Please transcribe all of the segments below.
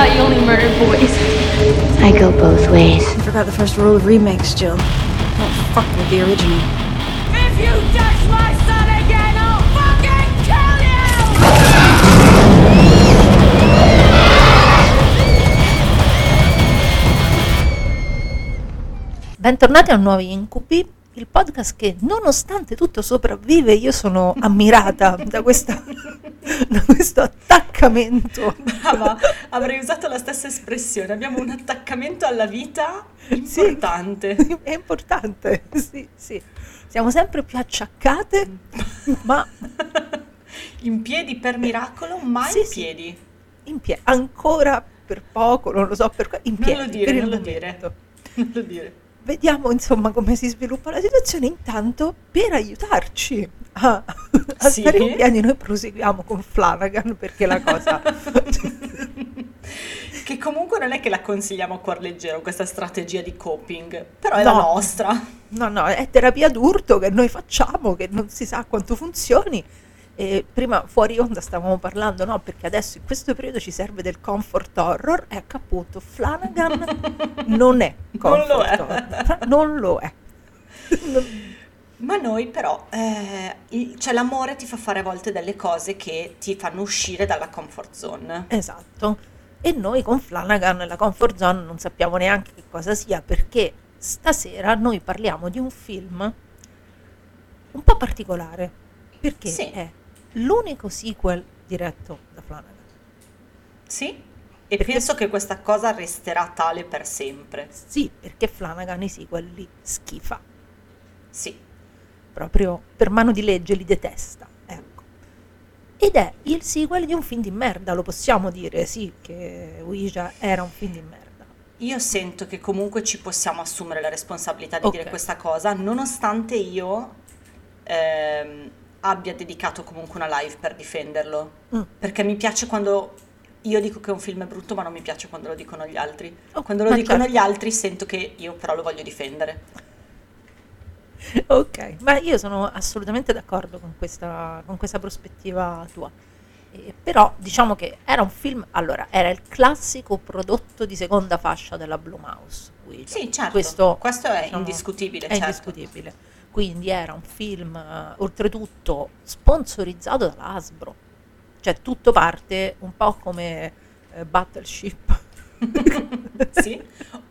Thought you only murdered boys. I go both ways. You forgot the first rule of remakes, Jill. Don't fuck with the original. If you touch my son again, I'll fucking kill you! Bentornati a Nuovi Incubi, il podcast che nonostante tutto sopravvive. Io sono ammirata da, questa, da questo attaccamento. Brava, avrei usato la stessa espressione. Abbiamo un attaccamento alla vita Sì. importante. È importante, sì, sì. Siamo sempre più acciaccate, ma In piedi per miracolo, mai Sì, in sì. piedi. in piedi, ancora per poco, non lo so per in Non piedi. lo dire, per non lo dire. Non lo dire. Vediamo insomma come si sviluppa la situazione. Intanto, per aiutarci a, a Sì. stare in piedi, noi proseguiamo con Flanagan perché la cosa. Che comunque non è che la consigliamo a cuor leggero questa strategia di coping, però è la No. nostra. No, no, è terapia d'urto che noi facciamo, che non si sa quanto funzioni. E prima fuori onda stavamo parlando, no? Perché adesso in questo periodo ci serve del comfort horror. Ecco appunto, Flanagan non è Non comfort lo è. horror. Non lo è. Non- Ma noi però, eh, cioè l'amore ti fa fare a volte delle cose che ti fanno uscire dalla comfort zone. Esatto. E noi con Flanagan la comfort zone non sappiamo neanche che cosa sia perché stasera noi parliamo di un film un po' particolare perché Sì. è l'unico sequel diretto da Flanagan. Sì? E Perché- penso che questa cosa resterà tale per sempre. Sì, perché Flanagan i sequel li schifa, Sì. proprio per mano di legge li detesta. Ecco. Ed è il sequel di un film di merda, lo possiamo dire, sì, che Ouija era un film di merda. Io sento che comunque ci possiamo assumere la responsabilità di Ok. dire questa cosa, nonostante io ehm, abbia dedicato comunque una live per difenderlo. Mm. Perché mi piace quando io dico che un film è brutto, ma non mi piace quando lo dicono gli altri. Oh, Quando lo dicono certo. gli altri sento che io però lo voglio difendere. Ok, ma io sono assolutamente d'accordo con questa, con questa prospettiva tua. Eh, però diciamo che era un film, allora, era il classico prodotto di seconda fascia della Blumhouse. Ouija. Sì, certo. Questo, Questo è diciamo, indiscutibile, È certo. indiscutibile. Quindi era un film, eh, oltretutto, sponsorizzato dall'Asbro. Cioè tutto parte un po' come eh, Battleship. sì.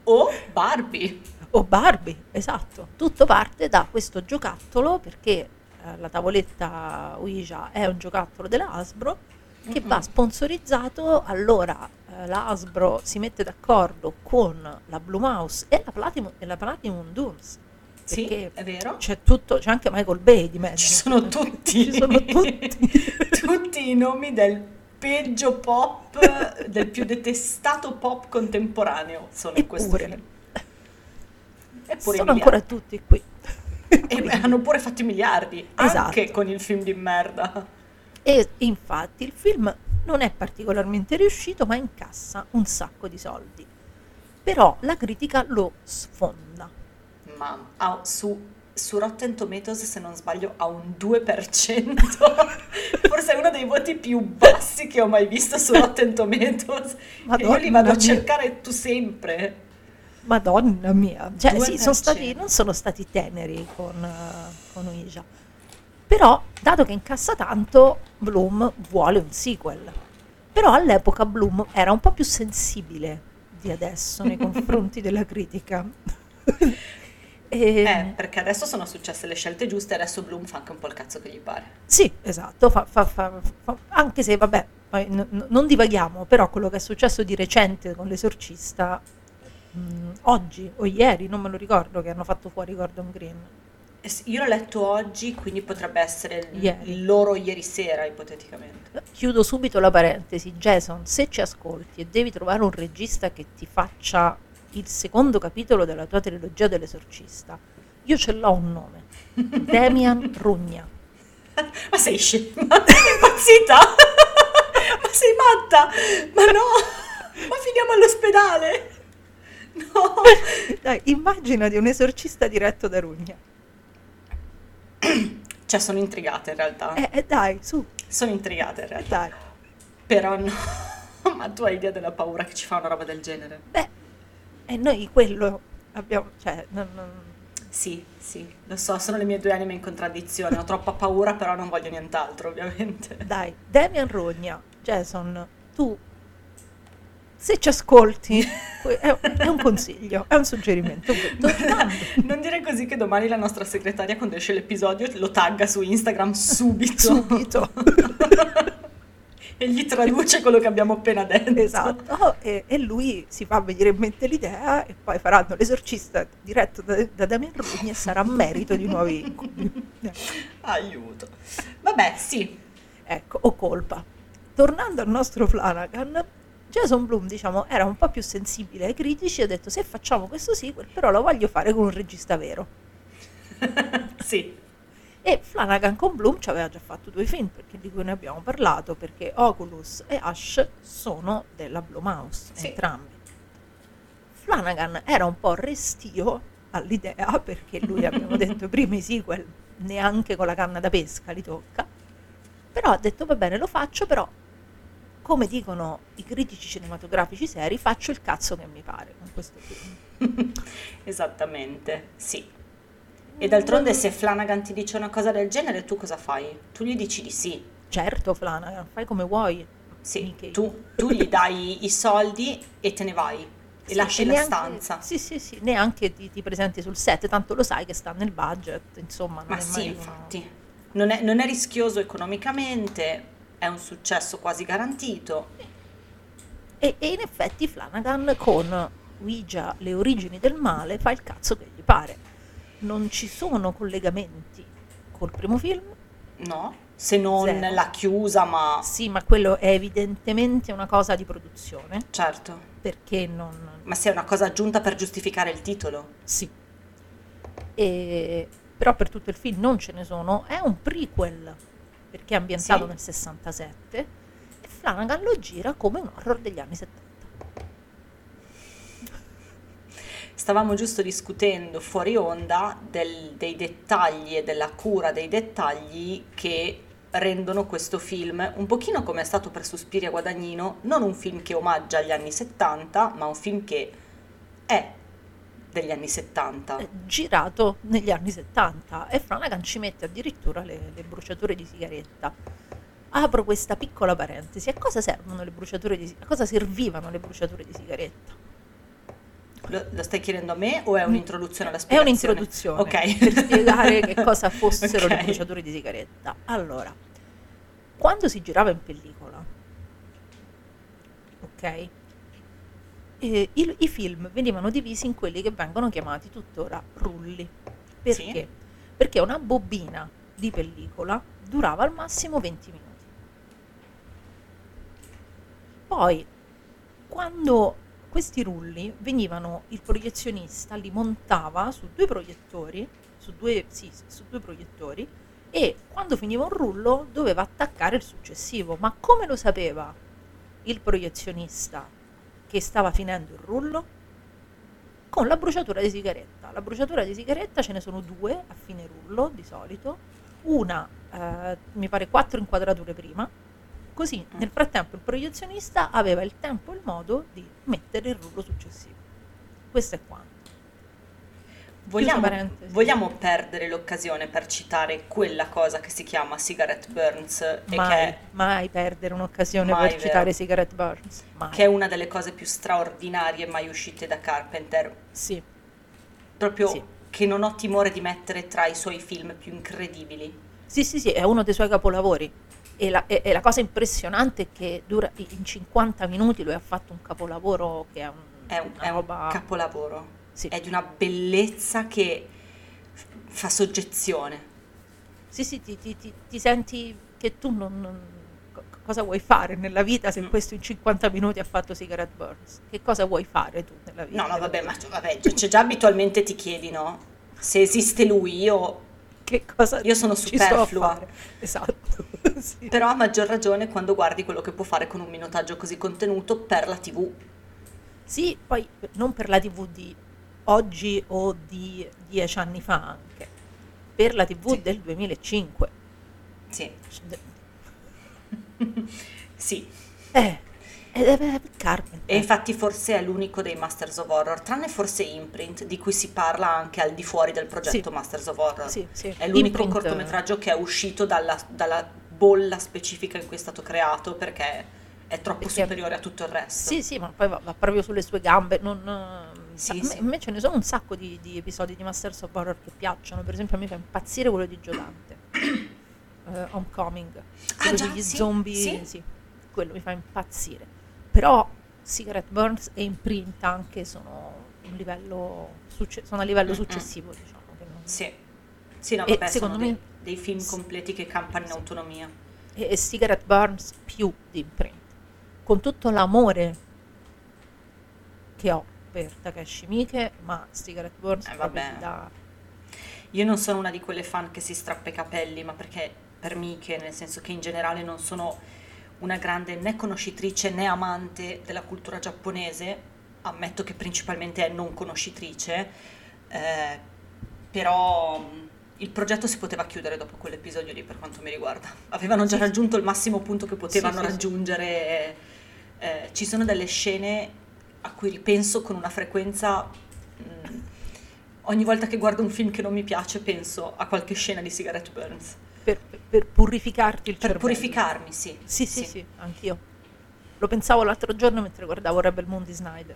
O Barbie. O Barbie, esatto. Tutto parte da questo giocattolo perché eh, la tavoletta Ouija è un giocattolo della Hasbro che va Mhm. sponsorizzato. Allora eh, la Hasbro si mette d'accordo con la Blue Mouse e la Platinum, e la Platinum Dunes. Sì, è vero. c'è tutto, c'è anche Michael Bay di mezzo. Ci sono tutti. Ci sono tutti. tutti i nomi del peggio pop, del più detestato pop contemporaneo sono in questo Eppure. film. Eppure Sono ancora tutti qui. E hanno pure fatto i miliardi, anche Esatto. con il film di merda. E infatti il film non è particolarmente riuscito, ma incassa un sacco di soldi. Però la critica lo sfonda. Ma ha- su, su Rotten Tomatoes, se non sbaglio, ha un 2%. Forse è uno dei voti più bassi che ho mai visto su Rotten Tomatoes. e io li vado Madonna a cercare tu sempre. Madonna mia, cioè sì, 2%. sono stati, non sono stati teneri con, eh, con Ouija. Però, dato che incassa tanto, Bloom vuole un sequel. Però all'epoca Bloom era un po' più sensibile di adesso nei confronti della critica. E- Eh, perché adesso sono successe le scelte giuste, adesso Bloom fa anche un po' il cazzo che gli pare. Sì, esatto, fa- fa- fa- anche se vabbè, n- non divaghiamo, però quello che è successo di recente con l'esorcista, mh, oggi o ieri, non me lo ricordo, che hanno fatto fuori Gordon Green. Es- Io l'ho letto oggi, quindi potrebbe essere il, il loro ieri sera, ipoteticamente. Chiudo subito la parentesi. Jason, se ci ascolti e devi trovare un regista che ti faccia il secondo capitolo della tua trilogia dell'esorcista, io ce l'ho un nome. Damian Rugna. Ma sei scema? Ma sei impazzita? Ma sei matta? Ma no! Ma finiamo all'ospedale! No! Dai, immaginati un esorcista diretto da Rugna. Cioè, sono intrigata in realtà. Eh, eh, dai, su, Sono intrigata in eh, realtà. dai. Però no. Ma tu hai idea della paura che ci fa una roba del genere? Beh, e noi quello abbiamo, cioè, non- non- Sì, sì, lo so, sono le mie due anime in contraddizione. Ho troppa paura, però non voglio nient'altro, ovviamente. dai, Damian Rogna, Jason, tu, se ci ascolti, è, un consiglio, è un suggerimento. Non dire così che domani la nostra segretaria, quando esce l'episodio, lo tagga su Instagram subito. subito. e gli traduce quello che abbiamo appena detto. Esatto, e, e lui si fa venire in mente l'idea e poi faranno l'esorcista diretto da, da Damian Rugni e sarà merito di nuovi. Eh, Aiuto. Vabbè, sì. Ecco, o colpa. Tornando al nostro Flanagan, Jason Bloom, diciamo, era un po' più sensibile ai critici e ha detto se facciamo questo sequel, però lo voglio fare con un regista vero. sì. E Flanagan con Bloom ci aveva già fatto due film, perché di cui ne abbiamo parlato, perché Oculus e Ash sono della Blumhouse, Sì. entrambi. Flanagan era un po' restio all'idea, perché lui, abbiamo detto, i primi sequel neanche con la canna da pesca li tocca, però ha detto va bene, lo faccio, però come dicono i critici cinematografici seri, faccio il cazzo che mi pare con questo film. Esattamente, sì. E d'altronde se Flanagan ti dice una cosa del genere, tu cosa fai? Tu gli dici di sì. Certo, Flanagan, fai come vuoi. Sì, tu, tu gli dai i soldi e te ne vai. E Sì, lasci e la neanche- stanza. Sì, sì, sì, neanche ti, ti presenti sul set, tanto lo sai che sta nel budget, insomma. Ma sì, infatti. Non è, non è rischioso economicamente, è un successo quasi garantito. E, e in effetti Flanagan con Ouija, le origini del male, fa il cazzo che gli pare. Non ci sono collegamenti col primo film, No? Se non Zero. la chiusa, ma sì, ma quello è evidentemente una cosa di produzione, certo. perché non... Ma se è una cosa aggiunta per giustificare il titolo. Sì. E, però per tutto il film non ce ne sono. È un prequel perché è ambientato Sì. nel 67 e Flanagan lo gira come un horror degli anni 70. Stavamo giusto discutendo fuori onda del- dei dettagli e della cura dei dettagli che rendono questo film un pochino come è stato per Suspiria Guadagnino, non un film che omaggia gli anni 70, ma un film che è degli anni 70. È girato negli anni 70 e Flanagan ci mette addirittura le, le bruciature di sigaretta. Apro questa piccola parentesi. A cosa servono le bruciature di A cosa servivano le bruciature di sigaretta? Lo, lo stai chiedendo a me o è un'introduzione alla È spiegazione? un'introduzione Ok. per spiegare che cosa fossero le Ok. bruciature di sigaretta. Allora, quando si girava in pellicola, ok, eh, il- i film venivano divisi in quelli che vengono chiamati tuttora rulli. Perché? Sì. Perché una bobina di pellicola durava al massimo 20 minuti. Poi, quando questi rulli venivano, il proiezionista li montava su due proiettori, su due, sì, su due proiettori, e quando finiva un rullo doveva attaccare il successivo. Ma come lo sapeva il proiezionista che stava finendo il rullo? Con la bruciatura di sigaretta. La bruciatura di sigaretta ce ne sono due a fine rullo di solito, una eh, mi pare quattro inquadrature prima, così nel frattempo il proiezionista aveva il tempo e il modo di mettere il rullo successivo. Questo è quanto. Vogliamo, vogliamo perdere l'occasione per citare quella cosa che si chiama Cigarette Burns e che Mai, è, mai perdere un'occasione Mai, per citare vero. Cigarette Burns. Mai. che è una delle cose più straordinarie mai uscite da Carpenter. Sì, Proprio Sì. che non ho timore di mettere tra i suoi film più incredibili. sì, sì, sì, è uno dei suoi capolavori. E la, e- e la cosa impressionante è che dura, in 50 minuti lui ha fatto un capolavoro che è, un, È un, è un capolavoro. Sì. È di una bellezza che fa soggezione. Sì, sì, ti, ti- ti- ti senti che tu non, non- co- cosa vuoi fare nella vita se Mm. questo in 50 minuti ha fatto Cigarette Burns? Che cosa vuoi fare tu nella vita? No, no, vabbè, ma vabbè, cioè, già abitualmente ti chiedi, no? Se esiste lui, io... Che cosa Io sono fare? Esatto. sì. Però a maggior ragione quando guardi quello che può fare con un minutaggio così contenuto per la TV. Sì, poi non per la TV di oggi o di dieci anni fa anche, per la TV Sì. del 2005. Sì, sì. Eh, Carpenter. E infatti forse è l'unico dei Masters of Horror, tranne forse Imprint, di cui si parla anche al di fuori del progetto Sì. Masters of Horror. Sì, sì. È l'unico Imprint, cortometraggio che è uscito dalla, dalla bolla specifica in cui è stato creato perché è troppo Perché- superiore a tutto il resto. Sì, sì, ma poi va, va proprio sulle sue gambe. Non, eh, Sì, sì. me ce ne sono un sacco di, di episodi di Masters of Horror che piacciono. Per esempio, a me fa impazzire quello di Giodante. Eh, Homecoming. Quello già, degli sì, zombie. sì. Sì. quello mi fa impazzire. Però Cigarette Burns e Imprint anche sono, un livello, succe- sono a livello successivo, diciamo. che non- Sì. Sì, no, vabbè, secondo sono dei, me- dei film completi che campano in autonomia. e, e Cigarette Burns più di Imprint. Con tutto l'amore che ho per Takeshi Miike, ma Cigarette Burns Eh, vabbè. dà- Io non sono una di quelle fan che si strappa i capelli, ma perché per Miche, nel senso che in generale non sono una grande né conoscitrice né amante della cultura giapponese, ammetto che principalmente è non conoscitrice, eh, però mh, il progetto si poteva chiudere dopo quell'episodio lì per quanto mi riguarda. Avevano già Sì. raggiunto il massimo punto che potevano Sì, sì, sì. raggiungere. eh, ci sono delle scene a cui ripenso con una frequenza... mh, ogni volta che guardo un film che non mi piace penso a qualche scena di Cigarette Burns. Per, per purificarti il Per cervello. purificarmi, sì. Sì, sì, sì, anch'io. Lo pensavo l'altro giorno mentre guardavo Rebel Moon di Snyder.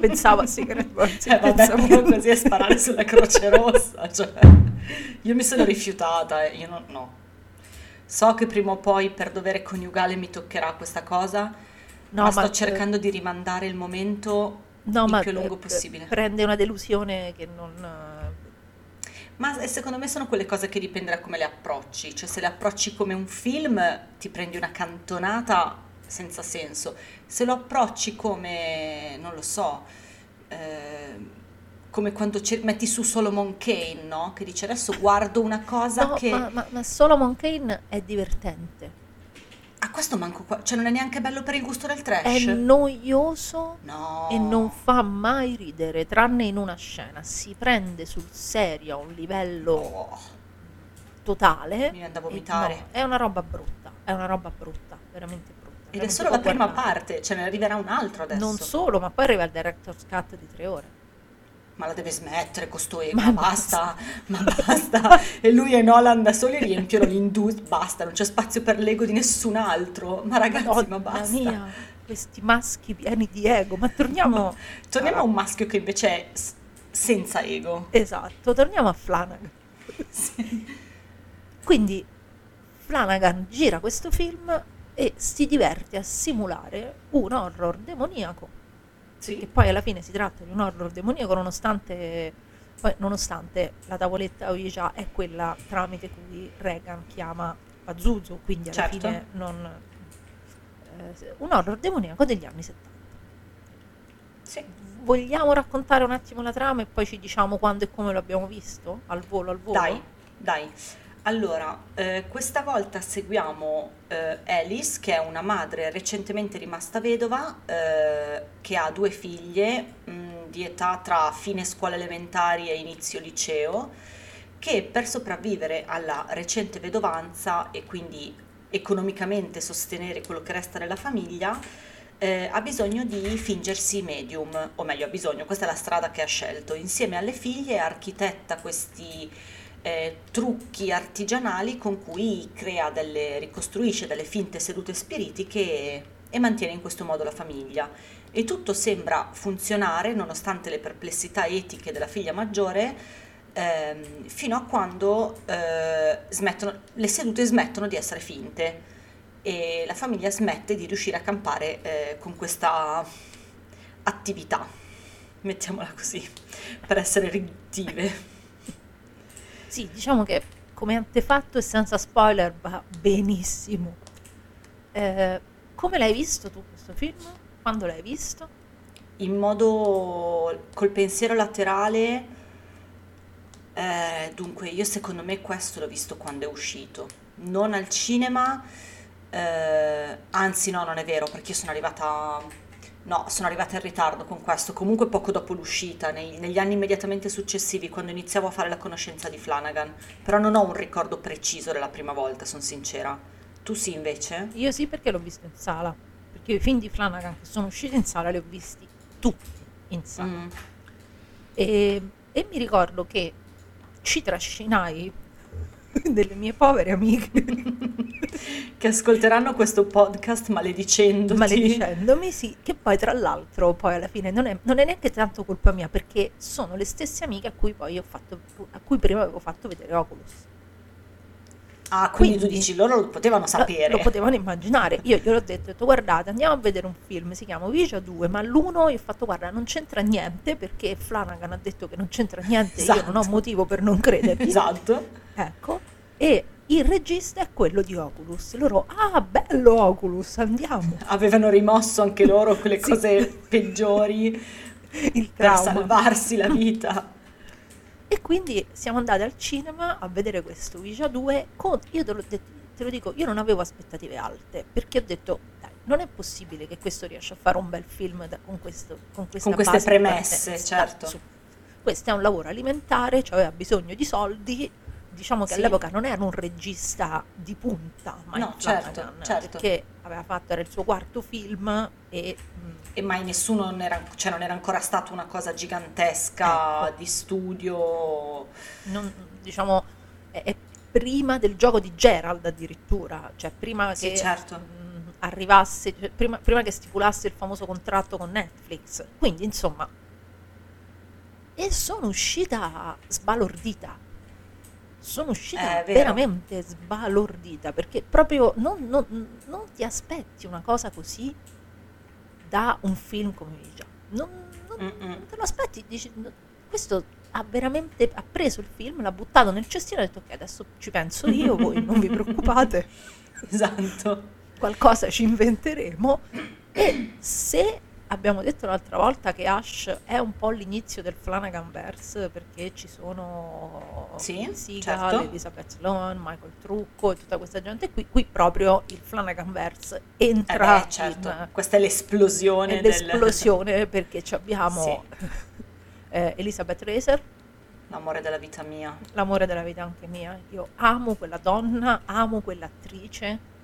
Pensavo a Cigarette Burns. Eh, vabbè, pensavo- però così a sparare sulla Croce Rossa, cioè, io mi sono rifiutata, eh, io no, no. So che prima o poi per dovere coniugale mi toccherà questa cosa, No, ma sto eh, cercando di rimandare il momento no, il ma, più lungo eh, possibile. Prende una delusione che non... Ma secondo me sono quelle cose che dipende da come le approcci, cioè se le approcci come un film ti prendi una cantonata senza senso, se lo approcci come, non lo so, eh, come quando cer- metti su Solomon Kane, no? Che dice adesso guardo una cosa No, che... ma, ma, ma Solomon Kane è divertente. Ah, questo manco qua, cioè non è neanche bello per il gusto del trash? È noioso No. e non fa mai ridere, tranne in una scena. Si prende sul serio a un livello Oh, totale. Mi viene da vomitare. no, è una roba brutta, è una roba brutta, veramente brutta. ed è solo la prima guardare. parte, ce ne arriverà un altro adesso. Non solo, ma poi arriva il director's cut di tre ore. Ma la deve smettere con sto ego, Ma ma basta, ma basta. E lui e Nolan da soli riempiono l'industria, basta, non c'è spazio per l'ego di nessun altro. Ma ragazzi, ma Madonna basta. mia, questi maschi pieni di ego. Ma torniamo... Torniamo a- a un maschio che invece è s- senza ego. Esatto, torniamo a Flanagan. Quindi Flanagan gira questo film e si diverte a simulare un horror demoniaco. Sì. Che poi alla fine si tratta di un horror demoniaco nonostante, poi, nonostante la tavoletta Ouija è quella tramite cui Reagan chiama Pazuzu, quindi alla Certo. fine non... eh, un horror demoniaco degli anni 70. Sì. Vogliamo raccontare un attimo la trama e poi ci diciamo quando e come lo abbiamo visto? Al volo, al volo? Dai, dai. Allora, eh, questa volta seguiamo eh, Alice, che è una madre recentemente rimasta vedova, eh, che ha due figlie mh, di età tra fine scuola elementari e inizio liceo, che per sopravvivere alla recente vedovanza e quindi economicamente sostenere quello che resta della famiglia, eh, ha bisogno di fingersi medium, o meglio ha bisogno, questa è la strada che ha scelto. Insieme alle figlie architetta questi eh, trucchi artigianali con cui crea delle, ricostruisce delle finte sedute spiritiche e, e mantiene in questo modo la famiglia. E tutto sembra funzionare nonostante le perplessità etiche della figlia maggiore, ehm, fino a quando eh, smettono, le sedute smettono di essere finte e la famiglia smette di riuscire a campare eh, con questa attività, mettiamola così, per essere riduttive. Sì, diciamo che come antefatto e senza spoiler va benissimo. Eh, come l'hai visto tu questo film? Quando l'hai visto? In modo col pensiero laterale, eh, dunque io secondo me questo l'ho visto quando è uscito, non al cinema, eh, anzi no, non è vero perché io sono arrivata No, sono arrivata in ritardo con questo, comunque poco dopo l'uscita, nei- negli anni immediatamente successivi, quando iniziavo a fare la conoscenza di Flanagan, però non ho un ricordo preciso della prima volta, sono sincera. Tu sì, invece? Io sì perché l'ho visto in sala, perché i film di Flanagan che sono usciti in sala li ho visti tutti in sala. Mm. E, e mi ricordo che ci trascinai delle mie povere amiche Che ascolteranno questo podcast maledicendoti. maledicendomi, sì, che poi tra l'altro poi alla fine non è, non è neanche tanto colpa mia perché sono le stesse amiche a cui poi ho fatto, a cui prima avevo fatto vedere Oculus. Ah, quindi, tu Quindi- dici, loro lo potevano sapere. Lo, lo potevano immaginare. Io gliel'ho detto, ho detto, guardate, andiamo a vedere un film, si chiama Vicia 2, ma l'uno io ho fatto, guarda, non c'entra niente perché Flanagan ha detto che non c'entra niente, io non ho Esatto. motivo per non credergli. Esatto. Ecco, e il regista è quello di Oculus. Loro, ah, bello Oculus, andiamo. Avevano rimosso anche loro quelle Sì. cose peggiori Il per trauma. salvarsi la vita. E quindi siamo andati al cinema a vedere questo Ouija 2 con, io te lo, te lo dico, io non avevo aspettative alte, perché ho detto, dai, non è possibile che questo riesca a fare un bel film da- con, questo, con, Con queste premesse, certo. Questo è un lavoro alimentare, cioè aveva bisogno di soldi, diciamo che Sì. all'epoca non era un regista di punta, Mike No, certo, certo. perché aveva fatto, era il suo quarto film e... mm, E mai nessuno, non era, cioè non era ancora stata una cosa gigantesca Ecco. di studio. non- diciamo, è, è prima del gioco di Gerald addirittura, cioè prima Sì, che certo. mh, arrivasse, cioè, prima, prima che stipulasse il famoso contratto con Netflix. Quindi, insomma, e sono uscita sbalordita. Sono uscita Eh, veramente sbalordita perché proprio non, non- non ti aspetti una cosa così da un film come Ouija. Non, non- te lo aspetti, dici, "No, questo ha veramente ha preso il film, l'ha buttato nel cestino e ha detto ok adesso ci penso io, voi non vi preoccupate, Esatto. qualcosa ci inventeremo e se abbiamo detto l'altra volta che Ash è un po' l'inizio del Flanagan verse perché ci sono Sì, Seagal, certo. Elizabeth Sloan, Michael Trucco e tutta questa gente qui, qui proprio il Flanagan verse Eh entra beh, certo. in, Questa è l'esplosione è del- l'esplosione perché ci abbiamo eh, Elizabeth Racer, L'amore della vita mia. l'amore della vita anche mia. Io amo quella donna, amo quell'attrice.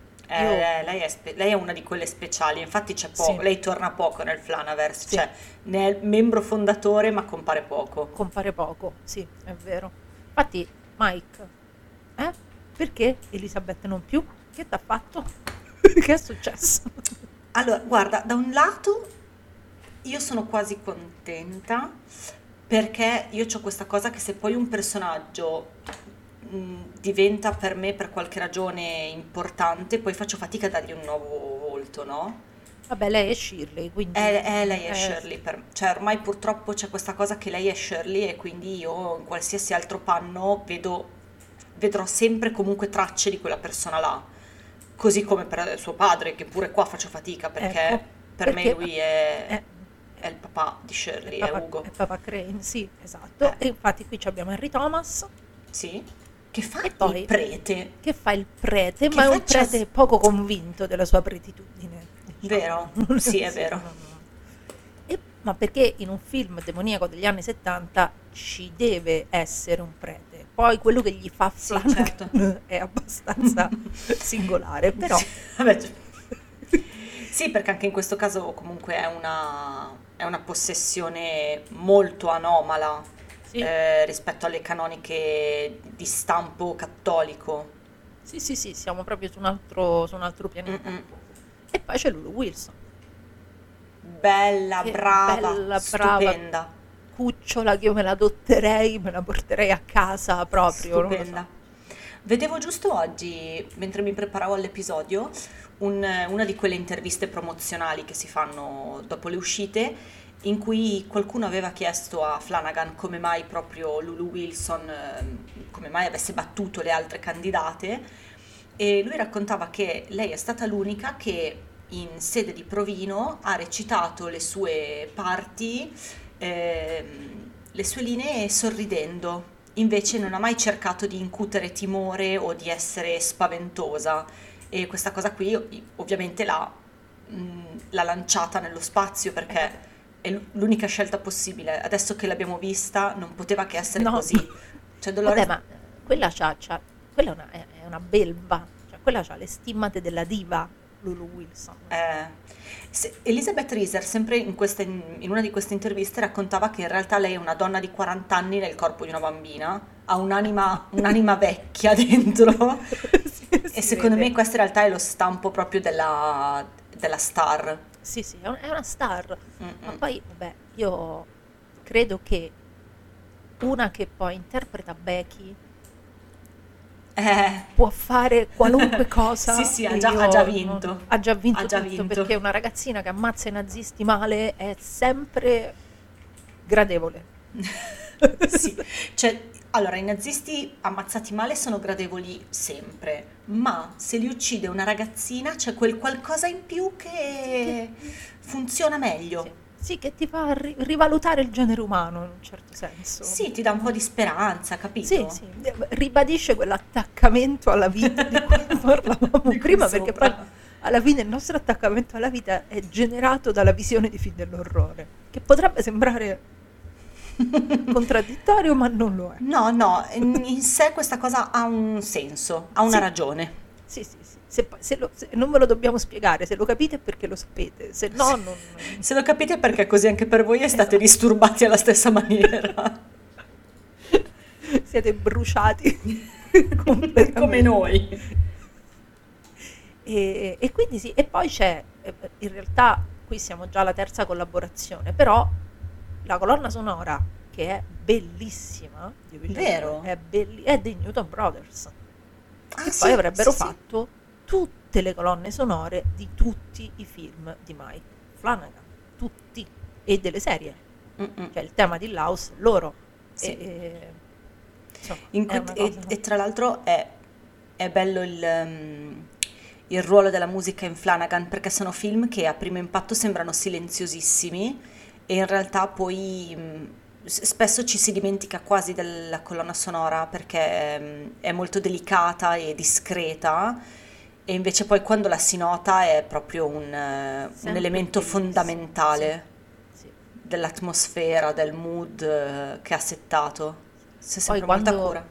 Eh, lei, è spe- lei è una di quelle speciali, infatti c'è poco, Sì. lei torna poco nel Flanaverse, Sì. cioè ne è membro fondatore ma compare poco. compare poco, sì, è vero. Infatti, Mike, eh? Perché Elisabeth non più? Che t'ha fatto? che è successo? Allora, guarda, da un lato io sono quasi contenta perché io ho questa cosa che se poi un personaggio mh, diventa per me per qualche ragione importante, poi faccio fatica a dargli un nuovo volto, no? Vabbè, lei è Shirley, quindi... Eh, eh, lei è Eh, Shirley, per- cioè ormai purtroppo c'è questa cosa che lei è Shirley e quindi io in qualsiasi altro panno vedo, vedrò sempre comunque tracce di quella persona là, così come per suo padre che pure qua faccio fatica perché Ecco, per me perché- lui è, eh, è il papà di Shirley, è Papa, Ugo, è Papa Crane, sì, esatto. Eh. E infatti qui abbiamo Henry Thomas, sì? Che fa E poi- il prete, che fa il prete, Che ma è un prete poco convinto della sua pretitudine. diciamo. Vero? Sì, è vero. E- ma perché in un film demoniaco degli anni 70 ci deve essere un prete. Poi quello che gli fa Sì, certo. è abbastanza singolare, però Vabbè, c- sì, perché anche in questo caso comunque è una, è una possessione molto anomala sì, eh, rispetto alle canoniche di stampo cattolico. sì, sì, sì, siamo proprio su un altro, su un altro pianeta. Mm-mm. E poi c'è Lulu Wilson, Bella, Che brava, bella, brava. stupenda, cucciola che io me la adotterei, me la porterei a casa proprio. stupenda. Vedevo giusto oggi, mentre mi preparavo all'episodio, un- una di quelle interviste promozionali che si fanno dopo le uscite, in cui qualcuno aveva chiesto a Flanagan come mai proprio Lulu Wilson, ehm, come mai avesse battuto le altre candidate, e lui raccontava che lei è stata l'unica che in sede di provino ha recitato le sue parti, ehm, le sue linee sorridendo. Invece non ha mai cercato di incutere timore o di essere spaventosa e questa cosa qui ov- ovviamente l'ha, mh, l'ha lanciata nello spazio perché è l'unica scelta possibile. Adesso che l'abbiamo vista non poteva che essere No. così. Cioè Dolores Vabbè, ma quella, c'ha, c'ha- quella è, una, è è una belva, cioè quella ha le stimmate della diva Lulu Wilson. Eh, se- Elizabeth Reeser, sempre in, questa- in una di queste interviste, raccontava che in realtà lei è una donna di 40 anni nel corpo di una bambina, ha un'anima, un'anima vecchia dentro e secondo me questo in realtà è lo stampo proprio della, della star. Sì, sì, è, un- è una star. Mm-mm. Ma poi, vabbè, io credo che una che poi interpreta Becky Eh, può fare qualunque cosa. Sì, sì, ha già- ha già non- vinto. ha già vinto Ha già tutto, vinto. perché una ragazzina che ammazza i nazisti male è sempre gradevole. sì, cioè, allora i nazisti ammazzati male sono gradevoli sempre, ma se li uccide una ragazzina c'è quel qualcosa in più che funziona meglio. Sì, che ti fa ri- rivalutare il genere umano in un certo senso. Sì, ti dà un po' di speranza, capito? Sì, sì, ribadisce quell'attaccamento alla vita di cui parlavamo Di prima, perché sopra. poi alla fine il nostro attaccamento alla vita è generato dalla visione di film dell'orrore, che potrebbe sembrare contraddittorio, ma non lo è. No, no, in sé questa cosa ha un senso, ha una Sì. ragione. Sì, sì, sì. Se, se lo- se- non ve lo dobbiamo spiegare, se lo capite è perché lo sapete, se no non... Se lo capite perché così anche per voi state Esatto. disturbati alla stessa maniera, siete bruciati come noi. E, e quindi sì, e poi c'è, eh, in realtà qui siamo già alla terza collaborazione, però la colonna sonora che è bellissima, Vero? È, belli- è dei Newton Brothers, Ah, che sì, poi avrebbero sì, sì. fatto tutte le colonne sonore di tutti i film di Mike Flanagan, tutti, e delle serie, Mm-mm. cioè il tema di Laus, loro. Sì. E- e- insomma, cui- e, e tra l'altro è, è bello il, um, il ruolo della musica in Flanagan perché sono film che a primo impatto sembrano silenziosissimi e in realtà poi mm, spesso ci si dimentica quasi della colonna sonora perché mm, è molto delicata e discreta e invece poi quando la si nota è proprio un, eh, un elemento fondamentale sì. dell'atmosfera, del mood eh, che ha settato. C'è Poi quando-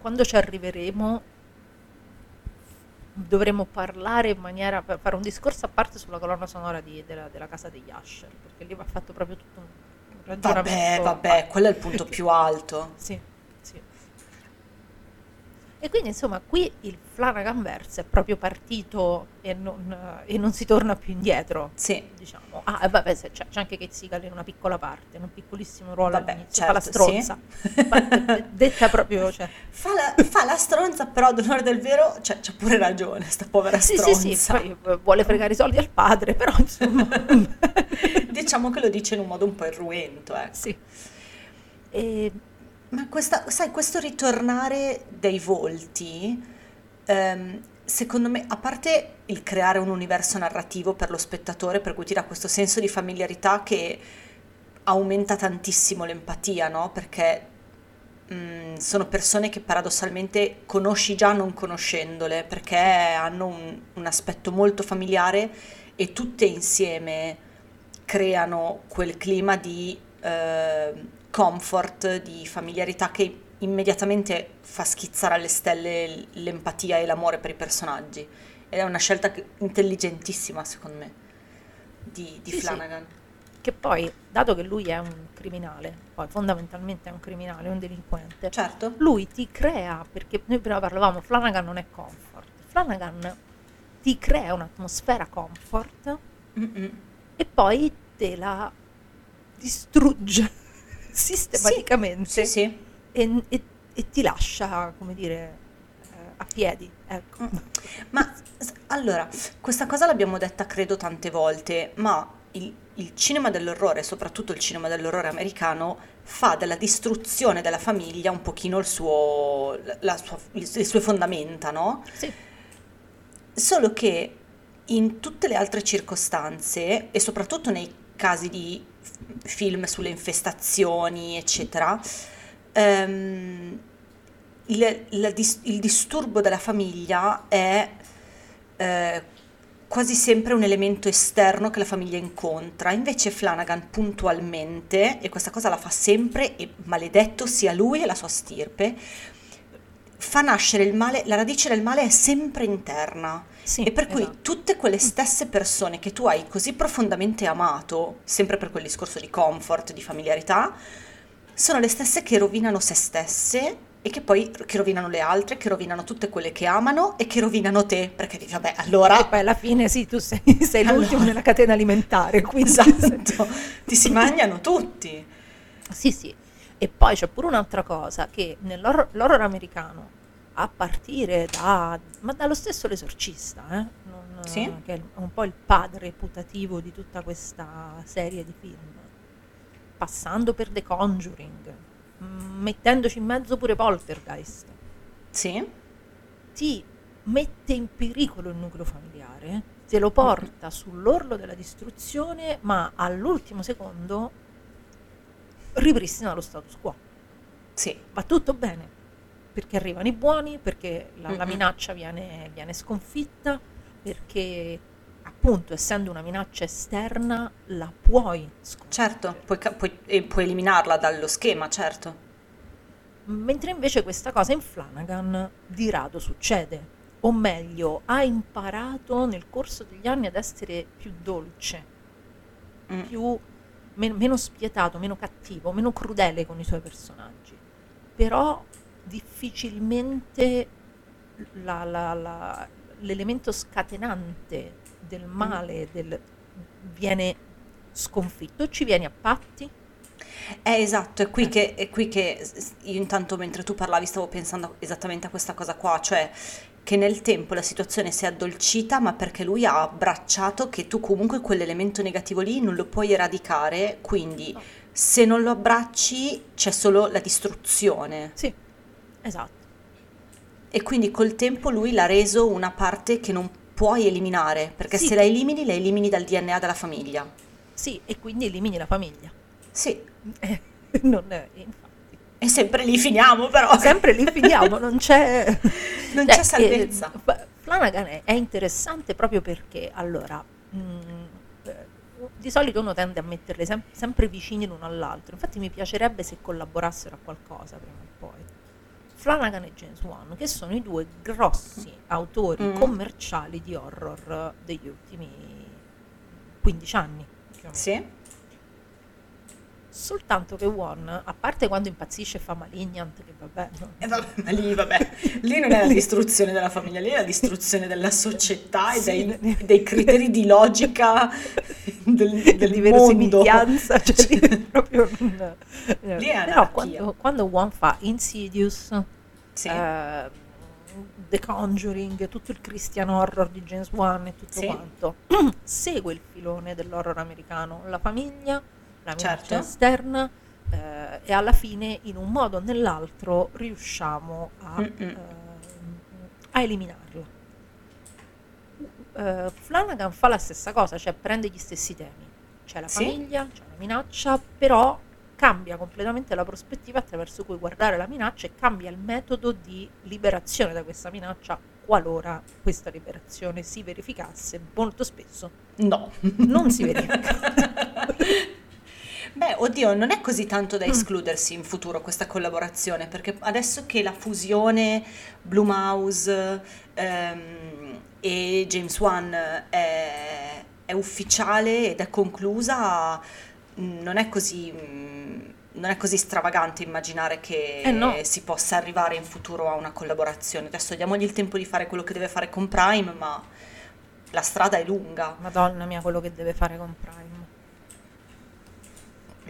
quando ci arriveremo dovremo parlare in maniera per fare un discorso a parte sulla colonna sonora di- della, della casa degli Asher perché lì va fatto proprio tutto un, ragionamento Vabbè, vabbè, quello è il punto più alto. sì. E quindi insomma qui il Flanagan verse è proprio partito e non, e non si torna più indietro Sì, diciamo ah vabbè c'è, c'è anche Kate Seagal in una piccola parte in un piccolissimo ruolo Vabbè, all'inizio fa la certo, sì. stronza Ma de- de- detta proprio cioè, fa la, fa la stronza, però ad onore del vero cioè, c'ha pure ragione, sta povera Sì, stronza. sì, sì, poi eh, vuole fregare i soldi al padre, però insomma, diciamo che lo dice in un modo un po' irruento, ecco. sì. E, Ma questa, sai, questo ritornare dei volti, ehm, secondo me, a parte il creare un universo narrativo per lo spettatore, per cui ti dà questo senso di familiarità che aumenta tantissimo l'empatia, no? Perché mm, sono persone che paradossalmente conosci già non conoscendole, perché hanno un, un aspetto molto familiare e tutte insieme creano quel clima di eh, comfort, di familiarità che immediatamente fa schizzare alle stelle l'empatia e l'amore per i personaggi. Ed è una scelta intelligentissima, secondo me, di, di Sì, sì. Flanagan. che poi, dato che lui è un criminale, poi fondamentalmente è un criminale, un delinquente, Certo. lui ti crea, perché noi prima parlavamo, Flanagan non è comfort, Flanagan ti crea un'atmosfera comfort Mm-mm. e poi te la distrugge sistematicamente Sì, sì. E, e- e ti lascia, come dire, a piedi, ecco. Mm. Ma allora, questa cosa l'abbiamo detta credo tante volte, ma il, il cinema dell'orrore, soprattutto il cinema dell'orrore americano, fa della distruzione della famiglia un pochino il suo, la sua- le sue fondamenta, no? Sì. Solo che in tutte le altre circostanze, e soprattutto nei casi di film sulle infestazioni, eccetera, ehm, il, dis- il disturbo della famiglia è eh, quasi sempre un elemento esterno che la famiglia incontra. Invece Flanagan puntualmente, e questa cosa la fa sempre, e maledetto sia lui e la sua stirpe, fa nascere il male, la radice del male è sempre interna. Sì, E per cui esatto. tutte quelle stesse persone che tu hai così profondamente amato, sempre per quel discorso di comfort, di familiarità, sono le stesse che rovinano se stesse e che poi che rovinano le altre, che rovinano tutte quelle che amano e che rovinano te, perché dici, vabbè, allora E poi alla fine sì, tu sei, sei Allora. l'ultimo nella catena alimentare, quindi... esatto, ti si mangiano tutti. Sì, sì. E poi c'è pure un'altra cosa, che nell'horror l'horror americano, a partire da... ma dallo stesso l'esorcista, eh? non- Sì. che è un po' il padre putativo di tutta questa serie di film, passando per The Conjuring, mm, mettendoci in mezzo pure Poltergeist, Sì, ti mette in pericolo il nucleo familiare, te lo porta sull'orlo della distruzione, ma all'ultimo secondo ripristina lo status quo. sì, Va tutto bene, perché arrivano i buoni, perché la, la minaccia viene, viene sconfitta, perché appunto essendo una minaccia esterna la puoi sconfiggere. certo, puoi, puoi- e puoi eliminarla dallo schema, certo. Mentre invece questa cosa in Flanagan di rado succede, o meglio, ha imparato nel corso degli anni ad essere più dolce, Mm. più, men- meno spietato, meno cattivo, meno crudele con i suoi personaggi. Però difficilmente la- la- la- l'elemento scatenante del male del- viene sconfitto, ci vieni a patti. Eh, esatto, è qui Eh. che, è qui che io intanto mentre tu parlavi stavo pensando esattamente a questa cosa qua, cioè che nel tempo la situazione si è addolcita, ma perché lui ha abbracciato che tu comunque quell'elemento negativo lì non lo puoi eradicare, quindi se non lo abbracci c'è solo la distruzione. Sì, esatto. E quindi col tempo lui l'ha reso una parte che non puoi eliminare, perché Sì. se la elimini, la elimini dal DNA della famiglia. Sì, e quindi elimini la famiglia. Sì, Eh, non è, infatti. E sempre lì finiamo però. Sempre lì finiamo, non c'è... Non Cioè, c'è salvezza. eh, F- Flanagan è, interessante proprio perché, allora, mm, eh, di solito uno tende a metterle sem- sempre vicini l'uno all'altro, infatti mi piacerebbe se collaborassero a qualcosa prima o poi. Flanagan e James Wan, che sono i due grossi autori Mm. commerciali di horror degli ultimi 15 anni. Sì, Soltanto che Wan, a parte quando impazzisce e fa Malignant, che vabbè, no, E vabbè, ma lì, vabbè, lì non è la distruzione della famiglia, lì è la distruzione della società e dei, dei criteri di logica del, del di verosimiglianza, cioè lì è proprio un- eh, Lì è però quando, quando Wan fa Insidious, Sì, eh, The Conjuring, tutto il Christian horror di James Wan e tutto Sì. quanto, segue il filone dell'horror americano, la famiglia, la minaccia Certo. esterna eh, e alla fine in un modo o nell'altro riusciamo a, ehm, a eliminarla. Eh, Flanagan fa la stessa cosa, cioè prende gli stessi temi. C'è la Sì. famiglia, c'è la minaccia, però cambia completamente la prospettiva attraverso cui guardare la minaccia e cambia il metodo di liberazione da questa minaccia qualora questa liberazione si verificasse molto spesso. no. Non si verifica. Beh, oddio, non è così tanto Mm. da escludersi in futuro questa collaborazione, perché adesso che la fusione Blumhouse ehm, e James Wan è, è ufficiale ed è conclusa, non è così, mh, non è così stravagante immaginare che Eh, no. si possa arrivare in futuro a una collaborazione. Adesso diamogli il tempo di fare quello che deve fare con Prime, ma la strada è lunga. Madonna mia, quello che deve fare con Prime.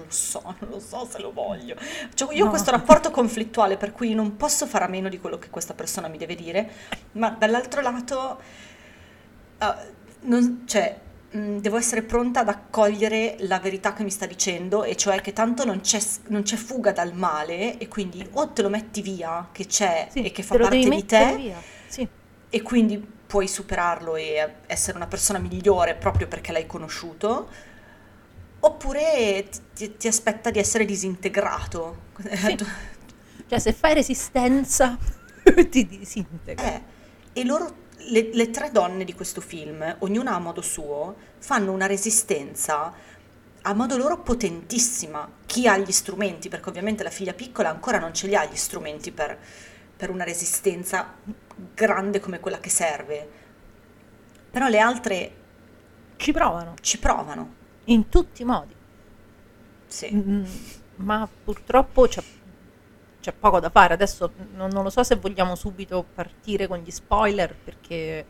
Lo so, non lo so se lo voglio. Cioè, io ho No. questo rapporto conflittuale per cui non posso fare a meno di quello che questa persona mi deve dire, ma dall'altro lato, eh, non- cioè, mh, devo essere pronta ad accogliere la verità che mi sta dicendo, e cioè che tanto non c'è, non c'è fuga dal male, e quindi o te lo metti via, che c'è Sì, e che fa parte di te. Sì. e quindi puoi superarlo e essere una persona migliore proprio perché l'hai conosciuto, oppure ti, ti- aspetta di essere disintegrato. Cioè, se fai resistenza, ti disintegra. Eh, e loro, le, le tre donne di questo film, ognuna a modo suo, fanno una resistenza a modo loro potentissima. Chi ha gli strumenti, perché ovviamente la figlia piccola ancora non ce li ha gli strumenti per, per una resistenza grande come quella che serve. Però le altre Ci provano, ci provano. In tutti i modi. Sì. Mm, ma purtroppo c'è, c'è poco da fare. Adesso non, non lo so se vogliamo subito partire con gli spoiler perché...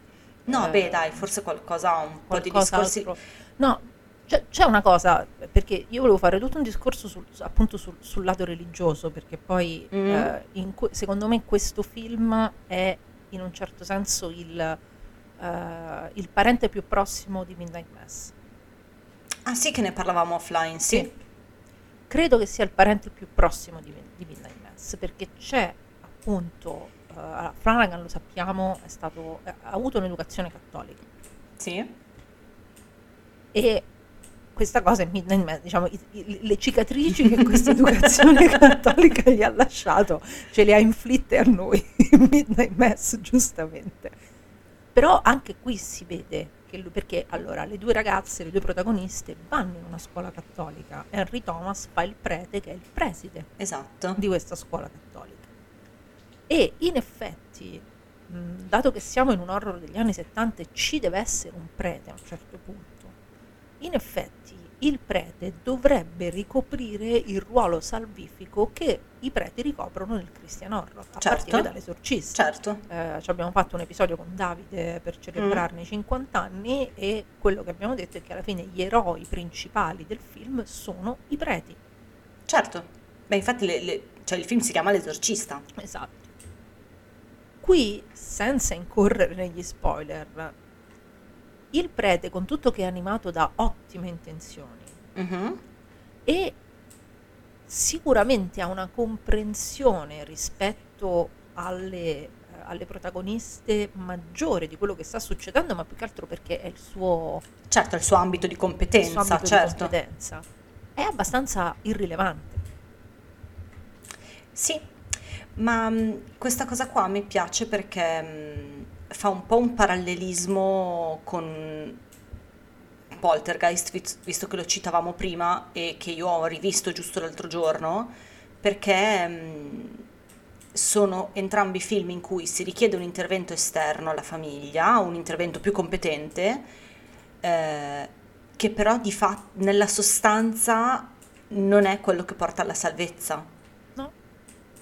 No, eh, beh, dai, forse qualcosa, un po' di discorsi. qualcos'altro. No, c'è, c'è una cosa, perché io volevo fare tutto un discorso sul- appunto sul, sul lato religioso, perché poi Mm. eh, in secondo me questo film è in un certo senso il, eh, il parente più prossimo di Midnight Mass. Ah, sì, che ne parlavamo offline, sì. Sì. Credo che sia il parente più prossimo di, di Midnight Mass, perché c'è appunto, eh, allora, Flanagan lo sappiamo, è stato, ha avuto un'educazione cattolica. Sì. E questa cosa in Midnight Mass, diciamo, i- i- le cicatrici che questa educazione cattolica gli ha lasciato, ce le ha inflitte a noi Midnight Mass, giustamente. Però anche qui si vede che lui, perché allora le due ragazze, le due protagoniste vanno in una scuola cattolica. Henry Thomas fa il prete che è il preside Esatto. di questa scuola cattolica. E in effetti, mh, dato che siamo in un horror degli anni 70 e ci deve essere un prete a un certo punto, in effetti il prete dovrebbe ricoprire il ruolo salvifico che i preti ricoprono nel Christian horror, a Certo. partire dall'esorcista. Certo. Eh, ci abbiamo fatto un episodio con Davide per celebrarne i 50 anni e quello che abbiamo detto è che alla fine gli eroi principali del film sono i preti. Certo. Beh, infatti le- le- cioè, il film si chiama L'esorcista. Esatto. Qui, senza incorrere negli spoiler, il prete, con tutto che è animato da ottime intenzioni Mhm. e sicuramente ha una comprensione rispetto alle, eh, alle protagoniste maggiore di quello che sta succedendo, ma più che altro perché è il suo, Certo, il suo ambito di il suo competenza, ambito di certo. competenza. È abbastanza irrilevante. Sì, ma mh, questa cosa qua mi piace perché mh, fa un po' un parallelismo con Poltergeist, vis- visto che lo citavamo prima e che io ho rivisto giusto l'altro giorno, perché mh, sono entrambi film in cui si richiede un intervento esterno alla famiglia, un intervento più competente, eh, che però di fa- nella sostanza non è quello che porta alla salvezza.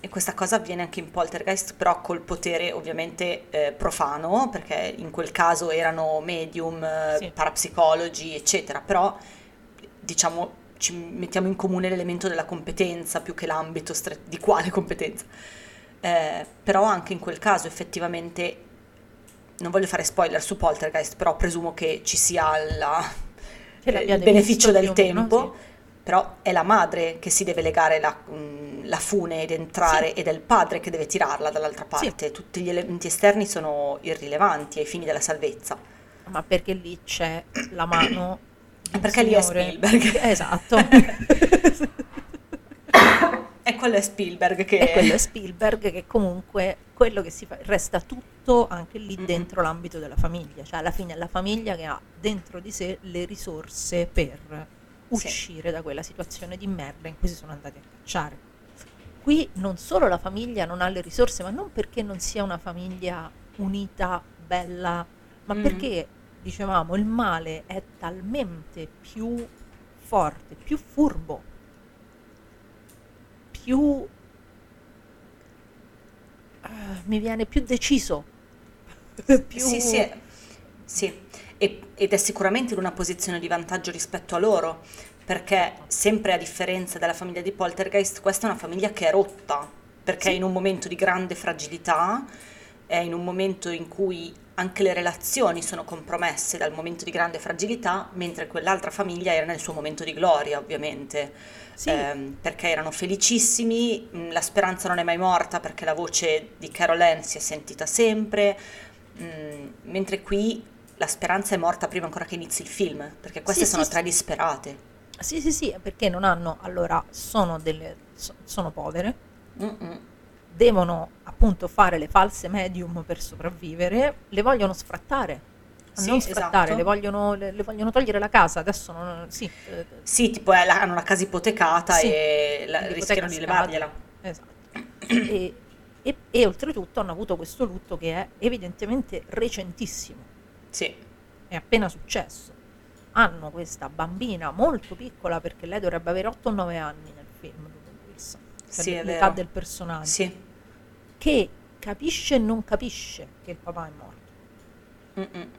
E questa cosa avviene anche in Poltergeist, però col potere ovviamente eh, profano, perché in quel caso erano medium, eh, Sì. parapsicologi, eccetera, però diciamo ci mettiamo in comune l'elemento della competenza più che l'ambito stre- di quale competenza. Eh, però anche in quel caso effettivamente, non voglio fare spoiler su Poltergeist, però presumo che ci sia la- il beneficio del più o meno, tempo, però è la madre che si deve legare la, mh, la fune ed entrare ed è il padre che deve tirarla dall'altra Sì. parte. Tutti gli elementi esterni sono irrilevanti ai fini della salvezza. ma perché lì c'è la mano Perché lì è signore- Spielberg. Esatto. E quello è Spielberg che... e quello è Spielberg che comunque quello che si fa resta tutto anche lì dentro l'ambito della famiglia, cioè alla fine è la famiglia che ha dentro di sé le risorse per uscire da quella situazione di merda in cui si sono andati a cacciare. Qui non solo la famiglia non ha le risorse, ma non perché non sia una famiglia unita, bella, ma Mhm. perché dicevamo il male è talmente più forte, più furbo, più eh, mi viene più deciso. più Sì, sì, sì. E- ed è sicuramente in una posizione di vantaggio rispetto a loro, perché sempre a differenza della famiglia di Poltergeist, questa è una famiglia che è rotta, perché è in un momento di grande fragilità, è in un momento in cui anche le relazioni sono compromesse dal momento di grande fragilità, mentre quell'altra famiglia era nel suo momento di gloria, ovviamente, Sì. Ehm, perché erano felicissimi, mh, la speranza non è mai morta perché la voce di Carol Ann si è sentita sempre, mh, mentre qui la speranza è morta prima ancora che inizi il film, perché queste Sì, sono sì, tre sì. disperate. Sì, sì, sì, perché non hanno, allora, sono delle, so- sono povere, Mm-mm. devono appunto fare le false medium per sopravvivere, le vogliono sfrattare. Sì, non sfrattare, esatto. le, vogliono, le, le vogliono togliere la casa. Adesso non, sì, eh, Sì, tipo la- hanno la casa ipotecata Sì, e la- rischiano di levargliela. Esatto. e, e- e oltretutto hanno avuto questo lutto che è evidentemente recentissimo, Sì, è appena successo. Hanno questa bambina molto piccola perché lei dovrebbe avere 8 o 9 anni nel film, Wilson, cioè Sì, è l'età del personaggio, sì. che capisce e non capisce che il papà è morto. Mm-mm.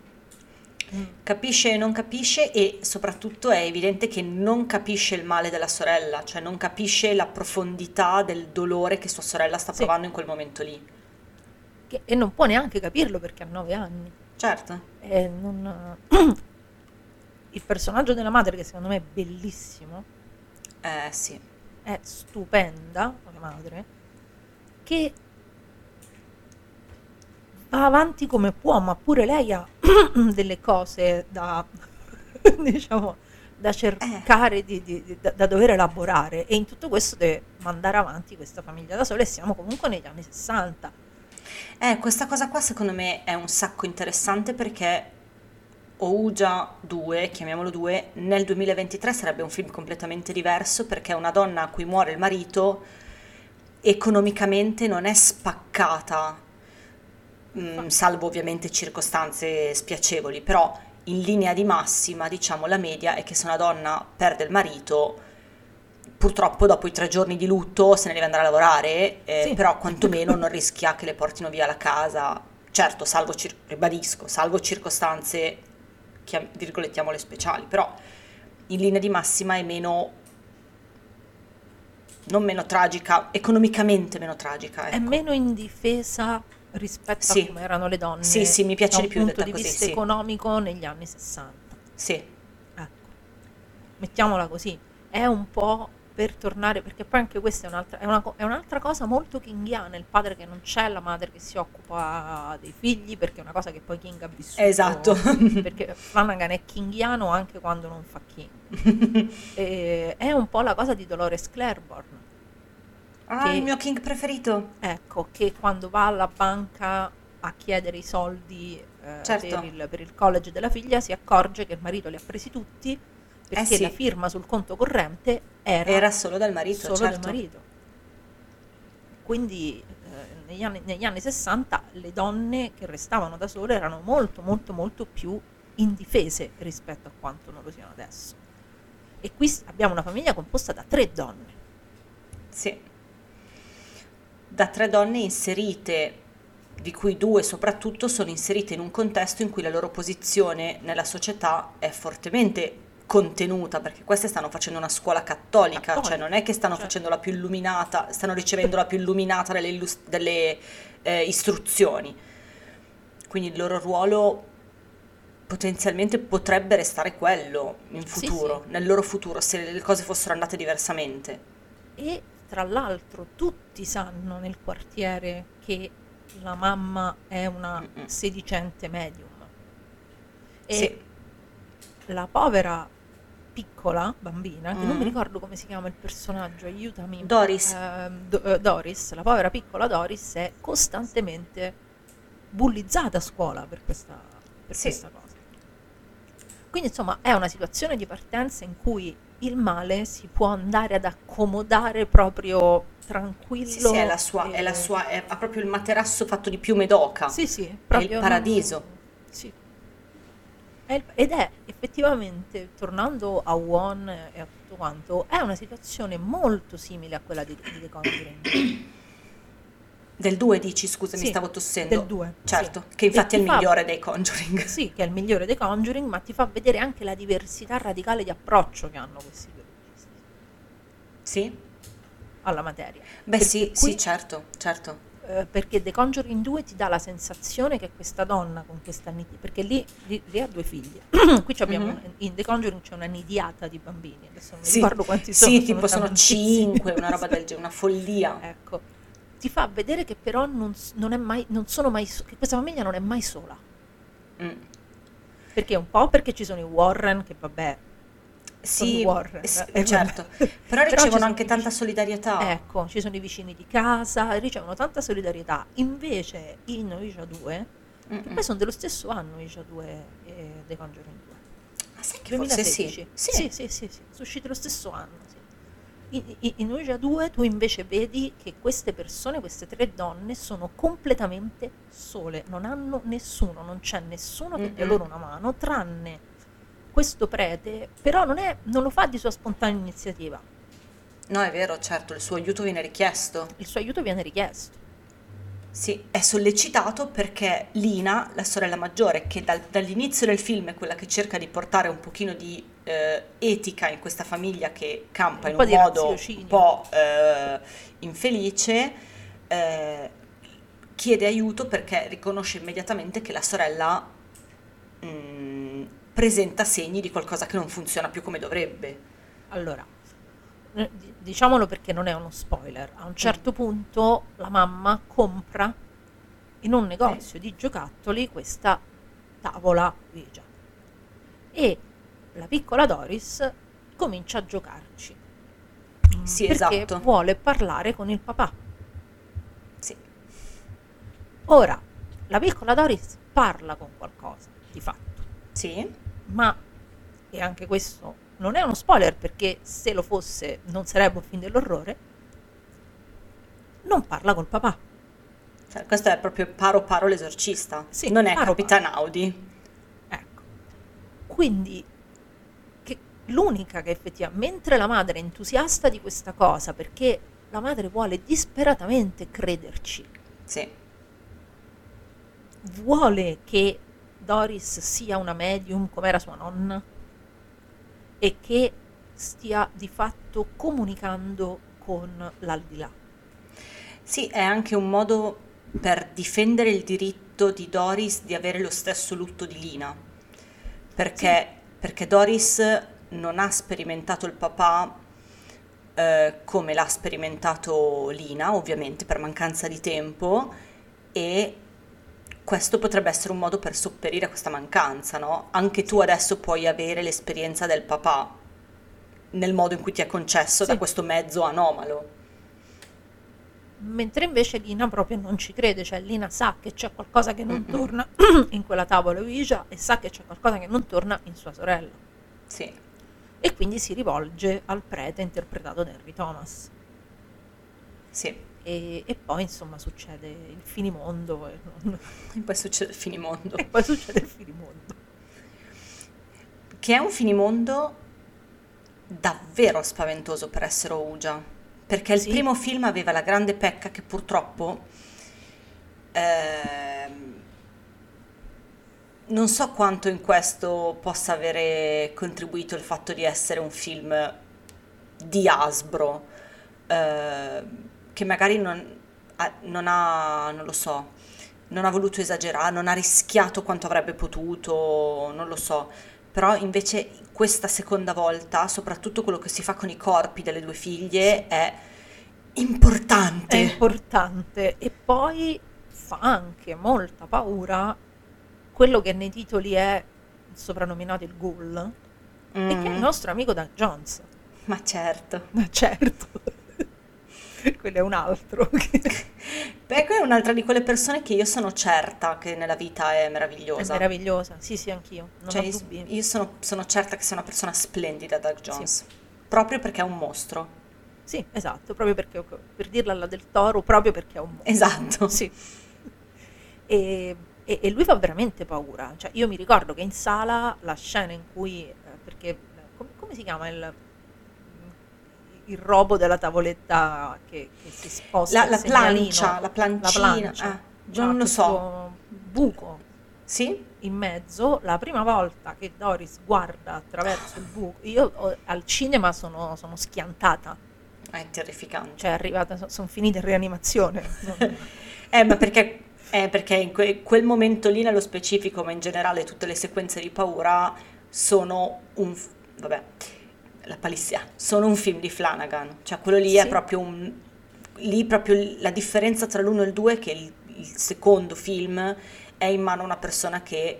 Capisce e non capisce e soprattutto è evidente che non capisce il male della sorella, cioè non capisce la profondità del dolore che sua sorella sta Sì. provando in quel momento lì. Che- e non può neanche capirlo perché ha 9 anni. Certo. E non- Il personaggio della madre, che secondo me è bellissimo, Eh sì. è stupenda, la madre, che va avanti come può, ma pure lei ha delle cose da, diciamo, da cercare di, di- di- da, da dover elaborare e in tutto questo deve mandare avanti questa famiglia da sola e siamo comunque negli anni 60. Eh, questa cosa qua secondo me è un sacco interessante perché Ouija 2, chiamiamolo 2, nel 2023 sarebbe un film completamente diverso perché una donna a cui muore il marito economicamente non è spaccata, mm, salvo ovviamente circostanze spiacevoli, però in linea di massima, diciamo, la media è che se una donna perde il marito, purtroppo dopo i tre giorni di lutto se ne deve andare a lavorare, eh, Sì. però quantomeno non rischia che le portino via la casa, certo, salvo, cir- ribadisco, salvo circostanze, chiam- virgolettiamole speciali, però in linea di massima è meno, non meno tragica, economicamente meno tragica, È ecco. meno indifesa rispetto Sì. a come erano le donne Sì, sì, mi piace di più punto detta di vista sì. economico negli anni 60. Sì, Ecco, mettiamola così, è un po' per tornare, perché poi anche questa è un'altra, è una è un'altra cosa molto kinghiana, il padre che non c'è, la madre che si occupa dei figli, perché è una cosa che poi King ha vissuto. Esatto. Perché Flanagan è kinghiano anche quando non fa King. E è un po' la cosa di Dolores Claiborne. ah, Che- il mio King preferito. Ecco, che quando va alla banca a chiedere i soldi eh, Certo. per, il, per il college della figlia si accorge che il marito li ha presi tutti perché Eh sì. la firma sul conto corrente era, Era solo dal marito, solo certo. del marito. Quindi eh, negli, anni, negli anni 60 le donne che restavano da sole erano molto molto molto più indifese rispetto a quanto non lo siano adesso. E qui abbiamo una famiglia composta da tre donne. Sì. Da tre donne inserite, di cui due soprattutto sono inserite in un contesto in cui la loro posizione nella società è fortemente contenuta, perché queste stanno facendo una scuola cattolica, Cattolica, cioè non è che stanno certo. facendo la più illuminata, stanno ricevendo la più illuminata delle, illus- delle, eh, istruzioni. Quindi il loro ruolo potenzialmente potrebbe restare quello in Sì, futuro, nel loro futuro, se le cose fossero andate diversamente. E tra l'altro tutti sanno nel quartiere che la mamma è una Mm-mm. sedicente medium. E Sì. la povera piccola bambina, che non mi Mm. ricordo come si chiama il personaggio, aiutami. Doris. Ehm, Do- eh, Doris, la povera piccola Doris è costantemente bullizzata a scuola per questa, per Sì. questa cosa. Quindi insomma è una situazione di partenza in cui il male si può andare ad accomodare proprio tranquillo. Sì, sì, è la sua, è la e- sua, è- ha proprio il materasso fatto di piume d'oca. Sì, sì, è il paradiso. Sì. Ed è effettivamente, tornando a Won e a tutto quanto, è una situazione molto simile a quella di, di The Conjuring. Del 2 dici, scusa, mi Sì, stavo tossendo. del 2. Certo, sì. che infatti è il fa- migliore dei Conjuring. Sì, che è il migliore dei Conjuring, ma ti fa vedere anche la diversità radicale di approccio che hanno questi due registi Sì? alla materia. Beh Perché sì, qui- sì, certo, certo. Eh, perché The Conjuring 2 ti dà la sensazione che questa donna con questa nidi- perché lì, lì- lì ha due figlie qui abbiamo Mhm. in The Conjuring c'è una nidiata di bambini adesso non mi Sì, ricordo quanti sono sì, tipo sono. 5, una roba del genere, una follia. ecco ti fa vedere che però non, non è mai non sono mai che questa famiglia non è mai sola Mm. perché un po' perché ci sono i Warren che vabbè Sì, Warren eh, sì, eh, certo, vabbè. però ci ricevono anche tanta vicini- solidarietà. Ecco, ci sono i vicini di casa, ricevono tanta solidarietà. Invece in Ouija 2, che poi sono dello stesso anno Ouija 2 e The Conjuring 2. Ma sai che forse 2016. sì. sì, sì, sì, sì, sono usciti lo stesso anno. sì. In, in- Ouija 2 tu invece vedi che queste persone, queste tre donne, sono completamente sole, non hanno nessuno, non c'è nessuno che dia loro una mano, tranne questo prete, però non, è- non lo fa di sua spontanea iniziativa, No, è vero, certo, il suo aiuto viene richiesto. il suo aiuto viene richiesto. Sì, è sollecitato perché Lina, la sorella maggiore, che dal- dall'inizio del film è quella che cerca di portare un pochino di eh, etica in questa famiglia che campa Un in un modo un po' eh, infelice, eh, chiede aiuto perché riconosce immediatamente che la sorella mm, presenta segni di qualcosa che non funziona più come dovrebbe. Allora, eh, di- diciamolo perché non è uno spoiler, a un certo punto la mamma compra in un negozio di giocattoli questa tavola Ouija e la piccola Doris comincia a giocarci. Mm, Sì, perché esatto. vuole parlare con il papà. Sì. Ora, la piccola Doris parla con qualcosa, di fatto. Sì? Ma e anche questo non è uno spoiler perché se lo fosse non sarebbe un film dell'orrore non parla col papà Cioè, questo è proprio paro paro l'esorcista. Sì, non è paro Capitan Audi. ecco quindi che l'unica che effettivamente mentre la madre è entusiasta di questa cosa perché la madre vuole disperatamente crederci Sì. vuole che Doris sia una medium come era sua nonna e che stia di fatto comunicando con l'aldilà. Sì, è anche un modo per difendere il diritto di Doris di avere lo stesso lutto di Lina. Perché, perché Doris non ha sperimentato il papà eh, come l'ha sperimentato Lina, ovviamente per mancanza di tempo, e questo potrebbe essere un modo per sopperire a questa mancanza, no? Anche tu adesso puoi avere l'esperienza del papà nel modo in cui ti è concesso Sì. da questo mezzo anomalo. Mentre invece Lina proprio non ci crede, cioè Lina sa che c'è qualcosa che non Mm-mm. torna in quella tavola Ouija e sa che c'è qualcosa che non torna in sua sorella. Sì. E quindi si rivolge al prete interpretato da Henry Thomas. Sì, E, e poi insomma succede il finimondo e, non- e poi succede il finimondo. e poi succede il finimondo. Che è un finimondo davvero spaventoso per essere Ouija. Perché il Sì. primo film aveva la grande pecca che purtroppo ehm, non so quanto in questo possa avere contribuito il fatto di essere un film di Hasbro, ehm, che magari non, ha- non ha, non lo so, non ha voluto esagerare, non ha rischiato quanto avrebbe potuto, non lo so. Però invece questa seconda volta, soprattutto quello che si fa con i corpi delle due figlie, è importante. È importante e poi fa anche molta paura quello che nei titoli è soprannominato il ghoul e che è il Mm, nostro amico Dan Jones. Ma certo. Ma certo, quello è un altro. Beh, quella è un'altra di quelle persone che io sono certa che nella vita è È meravigliosa. meravigliosa, sì sì anch'io, non Cioè, io, io sono, sono certa che sia una persona splendida, Doug Jones. Proprio perché è un mostro. Sì, esatto, proprio perché, per dirla alla del toro, proprio perché è un mostro. Esatto. Sì. E, e- e lui fa veramente paura. Cioè, io mi ricordo che in sala la scena in cui, eh, perché, come, come si chiama il, il robo della tavoletta che, che si sposta. La, la plancia, la plancina, La plancia. eh, non lo so. buco Sì? in mezzo. La prima volta che Doris guarda attraverso il buco, io ho- al cinema sono, sono schiantata, È terrificante. cioè è arrivata, sono finita in rianimazione. Eh, ma perché, eh, perché in que- quel momento lì nello specifico, ma in generale tutte le sequenze di paura sono un... f- vabbè, la palissia, sono un film di Flanagan. Cioè quello lì è Sì. proprio un... Lì proprio la differenza tra l'uno e il due è che il, il secondo film è in mano a una persona che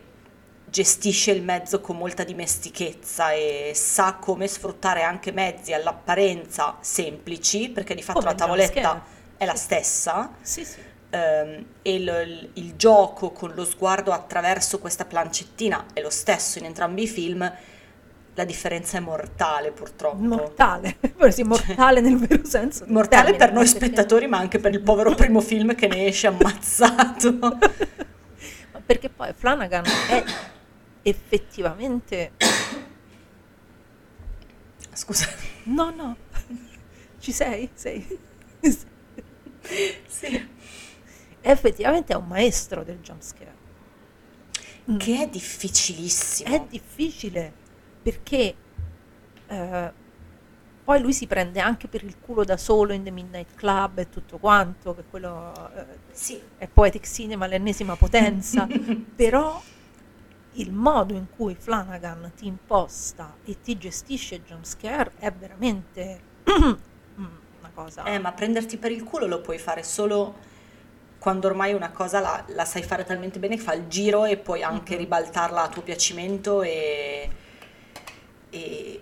gestisce il mezzo con molta dimestichezza e sa come sfruttare anche mezzi all'apparenza semplici, perché di fatto Come la tavoletta è la stessa sì, sì. ehm, e il, il- il gioco con lo sguardo attraverso questa plancettina è lo stesso in entrambi i film, la differenza è mortale purtroppo. Mortale, sì, mortale nel vero senso. Mortale termine, per noi perché- spettatori, ma anche per il povero primo film che ne esce ammazzato. Ma perché poi Flanagan è effettivamente Scusa. no no ci sei sei Sì. effettivamente è un maestro del jumpscare Che è difficilissimo. è difficile perché eh, poi lui si prende anche per il culo da solo in The Midnight Club e tutto quanto che quello eh, Sì. è poetic cinema all'ennesima potenza però il modo in cui Flanagan ti imposta e ti gestisce il jumpscare è veramente una cosa Eh, ma prenderti per il culo lo puoi fare solo quando ormai una cosa la, la sai fare talmente bene che fa il giro e puoi anche Mhm. ribaltarla a tuo piacimento e, e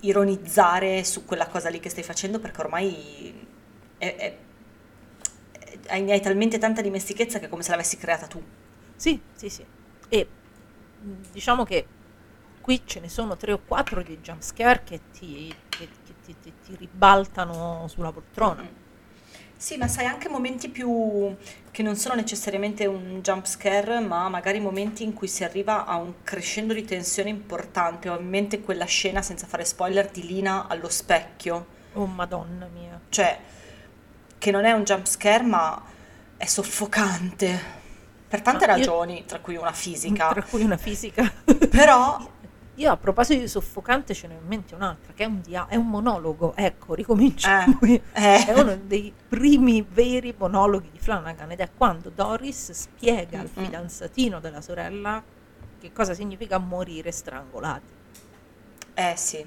ironizzare su quella cosa lì che stai facendo perché ormai è- è- è- hai, hai talmente tanta dimestichezza che è come se l'avessi creata tu. Sì, sì, sì. E diciamo che qui ce ne sono tre o quattro di jumpscare che ti, che- che ti- ti- ti ribaltano sulla poltrona. Sì, ma sai anche momenti più che non sono necessariamente un jump scare, ma magari momenti in cui si arriva a un crescendo di tensione importante. Ho in mente quella scena, senza fare spoiler, di Lina allo specchio. Oh madonna mia. Cioè, che non è un jump scare, ma è soffocante. Per tante Ma io- ragioni, tra cui una fisica. Tra cui una fisica. Però, Io a proposito di soffocante ce ne ho in mente un'altra, che è un, dia- è un monologo. Ecco, ricominciamo. Eh, eh. È uno dei primi veri monologhi di Flanagan ed è quando Doris spiega al Mm-mm. fidanzatino della sorella che cosa significa morire strangolati. eh sì.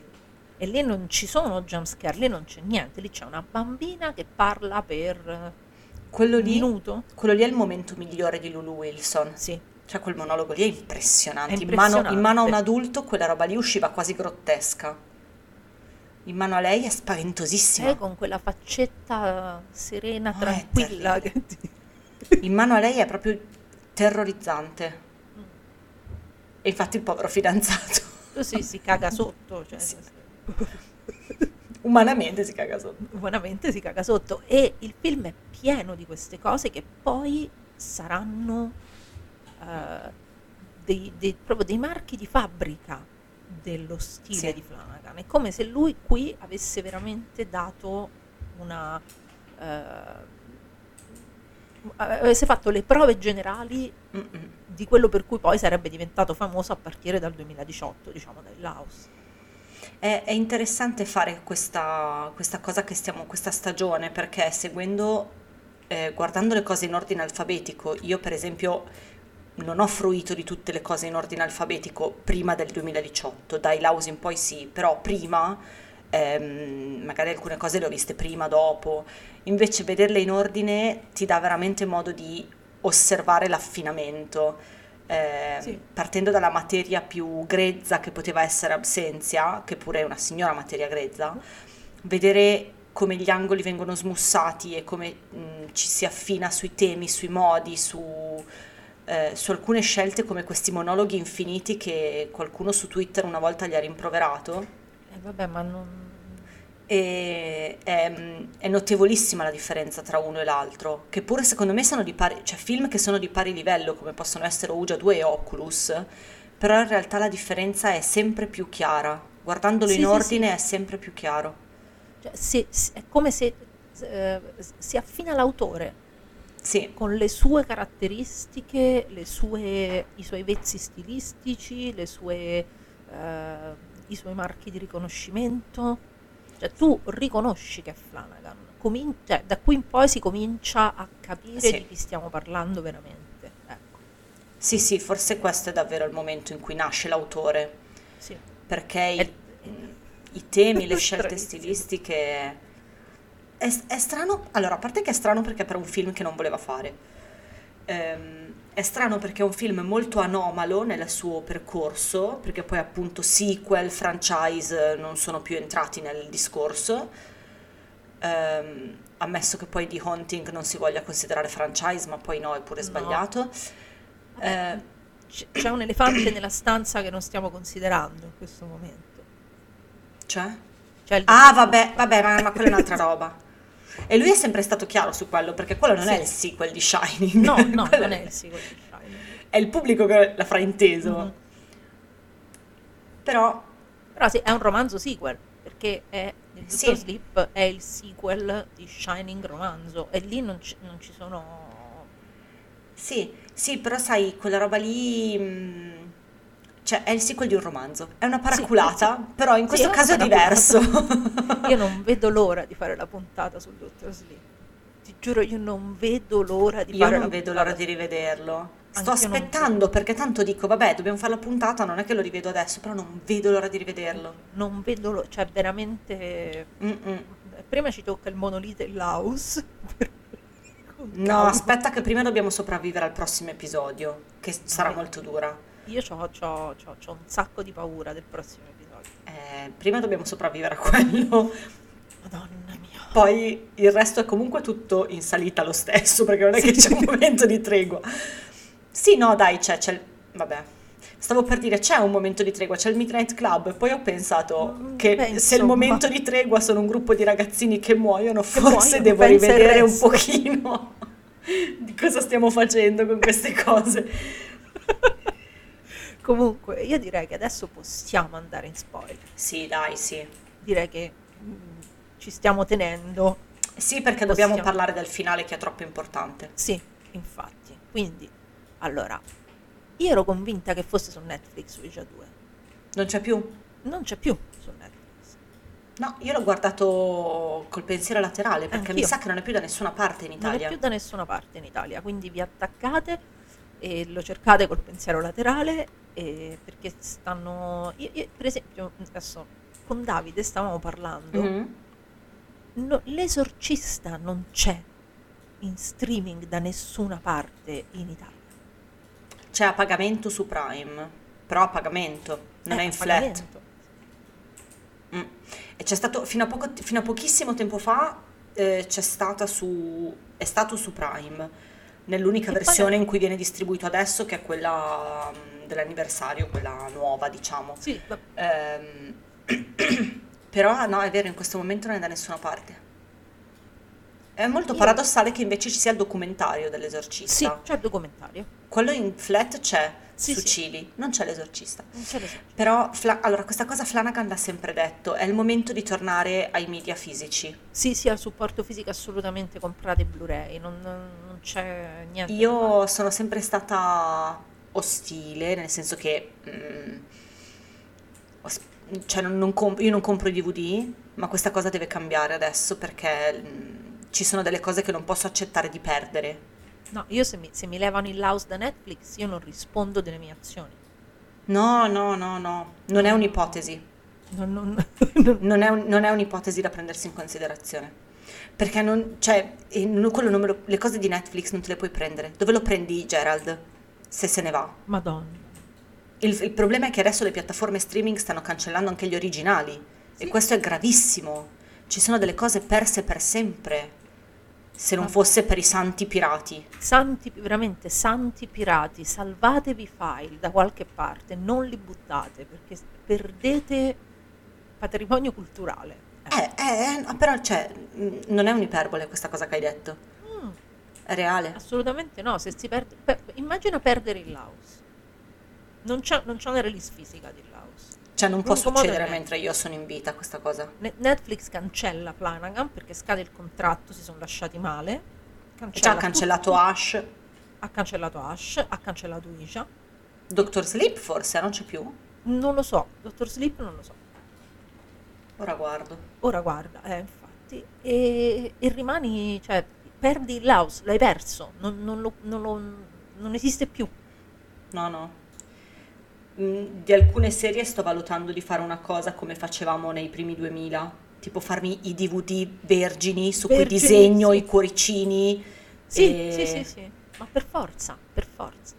E lì non ci sono jumpscare, lì non c'è niente, lì c'è una bambina che parla per Quello un lì, minuto. quello lì è il momento migliore di Lulu Wilson. Sì, Cioè, quel monologo lì è impressionante. È In, mano, in mano a un impressionante. adulto, quella roba lì usciva quasi grottesca. In mano a lei è spaventosissima. lei con quella faccetta serena, Oh, tranquilla. che ti- In mano a lei è proprio terrorizzante. E infatti il povero fidanzato, Così si caga sotto, cioè, Sì. umanamente si caga sotto. umanamente si caga sotto. E il film è pieno di queste cose che poi saranno eh, dei, dei- proprio dei marchi di fabbrica dello stile Sì. di Flanagan. È come se lui qui avesse veramente dato una... eh, avesse fatto le prove generali Mm-mm. di quello per cui poi sarebbe diventato famoso a partire dal 2018, diciamo, dai Laos. È, è interessante fare questa, questa cosa che stiamo, questa stagione, perché seguendo, eh, guardando le cose in ordine alfabetico, io per esempio non ho fruito di tutte le cose in ordine alfabetico prima del 2018, dai Laus in poi sì, però prima, ehm, magari alcune cose le ho viste prima, dopo, invece vederle in ordine ti dà veramente modo di osservare l'affinamento. eh, Sì. partendo dalla materia più grezza che poteva essere Absenzia, che pure è una signora materia grezza, vedere come gli angoli vengono smussati e come mh, ci si affina sui temi, sui modi, su, eh, su alcune scelte come questi monologhi infiniti che qualcuno su Twitter una volta gli ha rimproverato. E vabbè, ma non... E è, è notevolissima la differenza tra uno e l'altro, che pure secondo me sono di pari, cioè film che sono di pari livello, come possono essere Ouija 2 e Oculus, però in realtà la differenza è sempre più chiara. Guardandolo Sì, in sì, ordine è sempre più chiaro. Cioè, se- se- è come se eh, si affina l'autore Sì, con le sue caratteristiche, le sue- i suoi vezzi stilistici, le sue, eh, i suoi marchi di riconoscimento. Cioè, tu riconosci che è Flanagan. Comin- cioè, da qui in poi si comincia a capire Sì. di chi stiamo parlando veramente. Ecco, sì, sì, forse questo è davvero il momento in cui nasce l'autore, sì. perché i, È- i temi, le scelte stilistiche... È, è strano, allora, a parte che è strano perché per un film che non voleva fare. Ehm, è strano perché è un film molto anomalo nel suo percorso, perché poi appunto sequel, franchise non sono più entrati nel discorso. Ehm, ammesso che poi The Haunting non si voglia considerare franchise, ma poi no, è pure No. sbagliato. Eh, C- c'è un elefante nella stanza che non stiamo considerando in questo momento. cioè? Cioè Ah, vabbè, vabbè, ma, ma quella è un'altra roba. E lui è sempre stato chiaro su quello, perché quello non Sì. è il sequel di Shining. No, no, non è il sequel di Shining. È il pubblico che l'ha frainteso. Mhm. Però, Però sì, è un romanzo sequel, perché è, il Sì. Sleep è il sequel di Shining romanzo e lì non ci, non ci sono... sì, sì, però sai, quella roba lì... mh, Cioè, è il sequel di un romanzo. È una paraculata, però in Sì, questo una caso è diverso. Io non vedo l'ora di fare la puntata sul Dottor Sleep. Ti giuro, io non vedo l'ora di Io fare non la vedo puntata. l'ora di rivederlo. Sto Anch'io non aspettando perché tanto dico, vabbè, dobbiamo fare la puntata, non è che lo rivedo adesso, però non vedo l'ora di rivederlo. Non vedo l'ora, cioè veramente... Mm-mm. Prima ci tocca il monolite e l'house. No, aspetta che prima dobbiamo sopravvivere al prossimo episodio, che sarà Vai. molto dura. Io c'ho, c'ho- c'ho- c'ho un sacco di paura del prossimo episodio. Eh, prima dobbiamo sopravvivere a quello, Madonna mia. poi il resto è comunque tutto in salita lo stesso, perché non è che c'è un momento di tregua. Sì, no, dai, c'è, c'è il... vabbè. Stavo per dire, c'è un momento di tregua, c'è il Midnight Club, e poi ho pensato Mm, che beh, se il momento di tregua sono un gruppo di ragazzini che muoiono, Che forse muoiono, devo rivedere un pochino di cosa stiamo facendo con queste cose. Comunque, io direi che adesso possiamo andare in spoiler. Sì, dai, sì. Direi che mm, ci stiamo tenendo. Sì, perché dobbiamo Possiamo. parlare del finale che è troppo importante. Sì, infatti. Quindi, allora, io ero convinta che fosse su Netflix Ouija 2. Non c'è più? Non c'è più su Netflix. No, io l'ho guardato col pensiero laterale perché mi Anch'io. sa che non è più da nessuna parte in Non Italia. è più da nessuna parte in Italia, quindi vi attaccate e lo cercate col pensiero laterale e perché stanno... Io, io, per esempio, adesso con Davide stavamo parlando, Mhm. no- l'esorcista non c'è in streaming da nessuna parte in Italia. C'è a pagamento su Prime, però a pagamento, non Eh, è in flat. Mm. E c'è stato fino a, poco, fino a pochissimo tempo fa eh, c'è stata su è stato su Prime nell'unica E poi- versione in cui viene distribuito adesso che è quella mm, dell'anniversario, quella nuova, diciamo. Sì, Ehm, però no, è vero, in questo momento non è da nessuna parte. È molto Io- paradossale che invece ci sia il documentario sì, dell'esorcista. c'è il documentario. Quello in flat c'è Sì, su sì. Cili, non c'è l'esorcista. Non c'è l'esorcista. Però, Fla- allora, questa cosa Flanagan l'ha sempre detto, è il momento di tornare ai media fisici. Sì, sì, al supporto fisico assolutamente comprate Blu-ray, non, non c'è niente. Io sono sempre stata ostile, nel senso che mm, os- cioè non- non comp- io non compro i DVD, ma questa cosa deve cambiare adesso perché mm, ci sono delle cose che non posso accettare di perdere. No, io se mi, se mi levano il house da Netflix io non rispondo delle mie azioni. No, no, no, no, non è un'ipotesi. Non, non- non- Non è, un- non è un'ipotesi da prendersi in considerazione. Perché non, cioè, lo- le cose di Netflix non te le puoi prendere. Dove lo prendi, Gerald? Se se ne va. Madonna. Il, il problema è che adesso le piattaforme streaming stanno cancellando anche gli originali. E questo è gravissimo. Ci sono delle cose perse per sempre. Se non fosse per i santi pirati. Santi, veramente santi pirati, salvatevi file da qualche parte, non li buttate perché perdete patrimonio culturale. Eh, eh, eh, però, cioè, non è un'iperbole questa cosa che hai detto. Mm, È reale. assolutamente no, se si perde... per- immagina perdere il house. Non c'è, non c'è una release fisica di house. Cioè non può succedere mentre io sono in vita questa cosa. Ne- Netflix cancella Flanagan perché scade il contratto, si sono lasciati male. Già Cancella ha cancellato tutti. Ash. Ha cancellato Ash, ha cancellato Isha. Doctor Sleep forse non c'è più? Non lo so, Dottor Sleep non lo so. Ora guardo. Ora guarda, eh, infatti. E, e rimani, cioè, perdi il Laos, l'hai perso, non, non lo- non lo- non esiste più. No, no. Di alcune serie sto valutando di fare una cosa come facevamo nei primi 2000, tipo farmi i DVD vergini su cui disegno sì. i cuoricini. Sì, e- sì, sì, sì, ma per forza, per forza.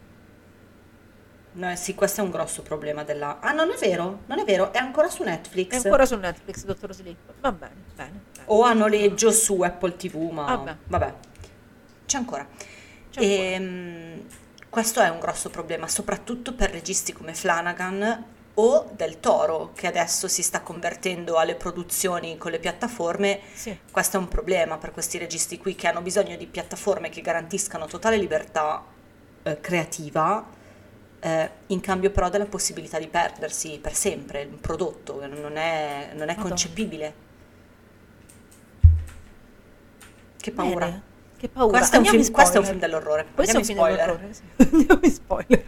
No, sì, questo è un grosso problema della... Ah, non è vero, non è vero, è ancora su Netflix. È ancora su Netflix, Dottor Sleep. Va bene, bene. bene. O a noleggio su Apple TV, ma Vabbè. vabbè. C'è ancora. C'è ancora. Questo è un grosso problema, soprattutto per registi come Flanagan o Del Toro, che adesso si sta convertendo alle produzioni con le piattaforme. Sì. Questo è un problema per questi registi qui che hanno bisogno di piattaforme che garantiscano totale libertà eh, creativa, eh, in cambio però della possibilità di perdersi per sempre il prodotto, non è, non è concepibile. Che paura. Bene, Che paura. Questo è, un Andiamo film, questo è un film dell'orrore. Questo è un Andiamo film spoiler. dell'orrore, sì. Andiamo in spoiler.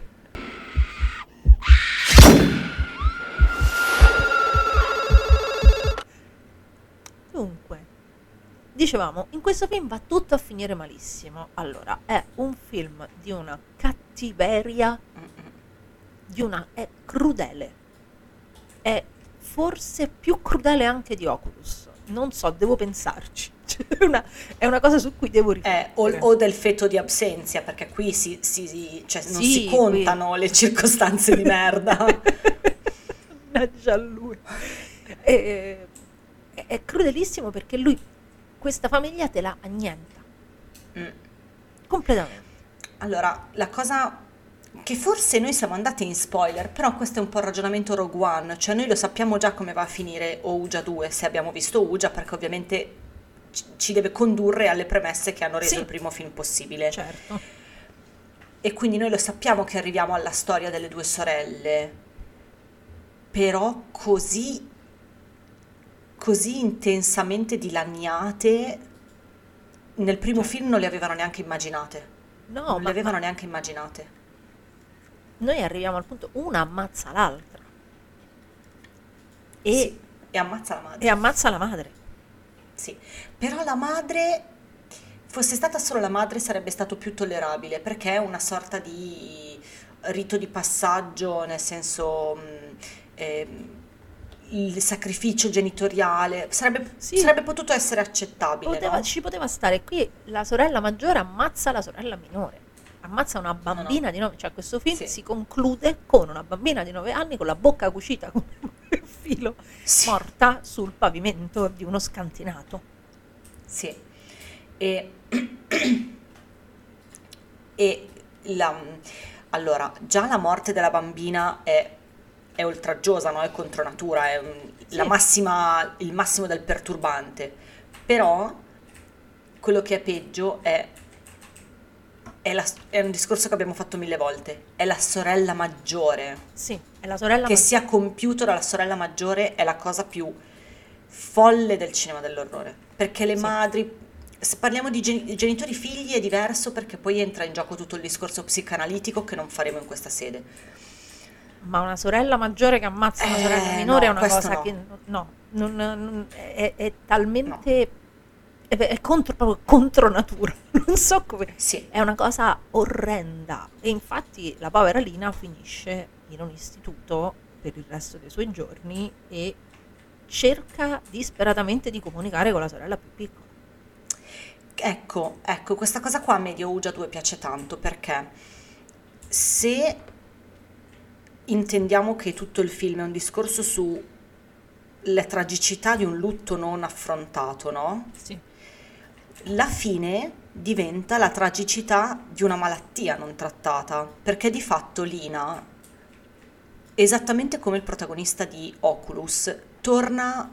Dunque, dicevamo, in questo film va tutto a finire malissimo. Allora, è un film di una cattiveria, di una... è crudele. È forse più crudele anche di Oculus. Non so, devo pensarci. Cioè, È una, è una cosa su cui devo Eh, riflettere. o, o del feto di absenzia, perché qui si, si- si- cioè, non Sì, si contano le circostanze di merda. Mannaggia a lui. È, è crudelissimo perché lui, questa famiglia te la annienta. Mm. Completamente. Allora, la cosa che forse noi siamo andati in spoiler, però questo è un po' il ragionamento Rogue One, cioè noi lo sappiamo già come va a finire Ouija 2 se abbiamo visto Ouija, perché ovviamente ci- deve condurre alle premesse che hanno reso Sì. il primo film possibile. Certo. E quindi noi lo sappiamo che arriviamo alla storia delle due sorelle, però così, così intensamente dilaniate, nel primo film non le avevano neanche immaginate. No, non ma, le avevano ma neanche immaginate. Noi arriviamo al punto, una ammazza l'altra. E, Sì, e ammazza la madre. e ammazza la madre. Sì, però la madre, fosse stata solo la madre sarebbe stato più tollerabile perché è una sorta di rito di passaggio, nel senso ehm, il sacrificio genitoriale, sarebbe, Sì. sarebbe potuto essere accettabile, Poteva- no? Ci poteva stare qui la sorella maggiore ammazza la sorella minore. Ammazza una bambina di 9 cioè questo film Sì. si conclude con una bambina di 9 anni con la bocca cucita con il filo, Sì. morta sul pavimento di uno scantinato. Sì, e, e la, allora, già la morte della bambina è, è oltraggiosa, no? È contro natura, è Sì. massima, il massimo del perturbante. Però quello che è peggio è, è, la- è un discorso che abbiamo fatto mille volte, è la sorella maggiore Sì, è la sorella che maggiore. sia compiuto dalla sorella maggiore è la cosa più folle del cinema dell'orrore. Perché le Sì. madri, se parliamo di gen- genitori figli è diverso perché poi entra in gioco tutto il discorso psicanalitico che non faremo in questa sede. Ma una sorella maggiore che ammazza una Eh, sorella minore no, è una cosa no. che no, non- non- è, è talmente è, è contro, proprio contro natura. Non so come. Sì, È una cosa orrenda. E infatti la povera Lina finisce in un istituto per il resto dei suoi giorni e cerca disperatamente di comunicare con la sorella più piccola. ecco, ecco, questa cosa qua a me di Ouija 2 piace tanto perché se intendiamo che tutto il film è un discorso sulla tragicità di un lutto non affrontato, no? Sì. La fine diventa la tragicità di una malattia non trattata, perché di fatto Lina, esattamente come il protagonista di Oculus, torna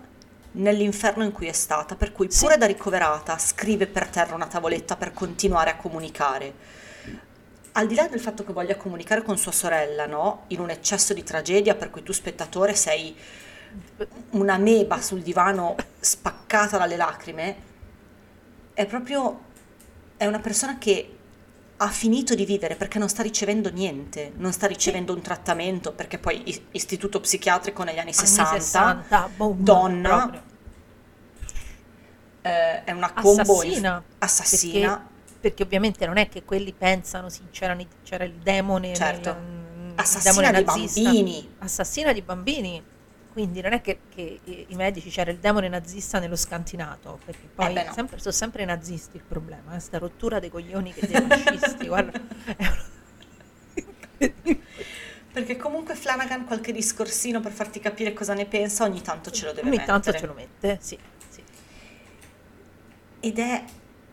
nell'inferno in cui è stata, per cui Sì. pure da ricoverata scrive per terra una tavoletta per continuare a comunicare. al di là del fatto che voglia comunicare con sua sorella, no? In un eccesso di tragedia per cui tu spettatore sei una meba sul divano spaccata dalle lacrime, è proprio è una persona che ha finito di vivere perché non sta ricevendo niente, non sta ricevendo un trattamento perché poi is- istituto psichiatrico negli anni, Anni 60, 60, boom, donna, eh, è una combo assassina, assassina. Perché, perché ovviamente non è che quelli pensano sì, c'era, c'era il demone, Certo. nel- il Assassina demone di nazista. bambini. assassina di bambini. Quindi non è che, che i medici c'era il demone nazista nello scantinato, perché poi Eh no. sempre- sono sempre i nazisti il problema, eh, sta rottura dei coglioni che dei fascisti, guarda. è una- Perché comunque Flanagan qualche discorsino per farti capire cosa ne pensa ogni tanto ce lo deve Ogni mettere. tanto ce lo mette, sì, sì. Ed è,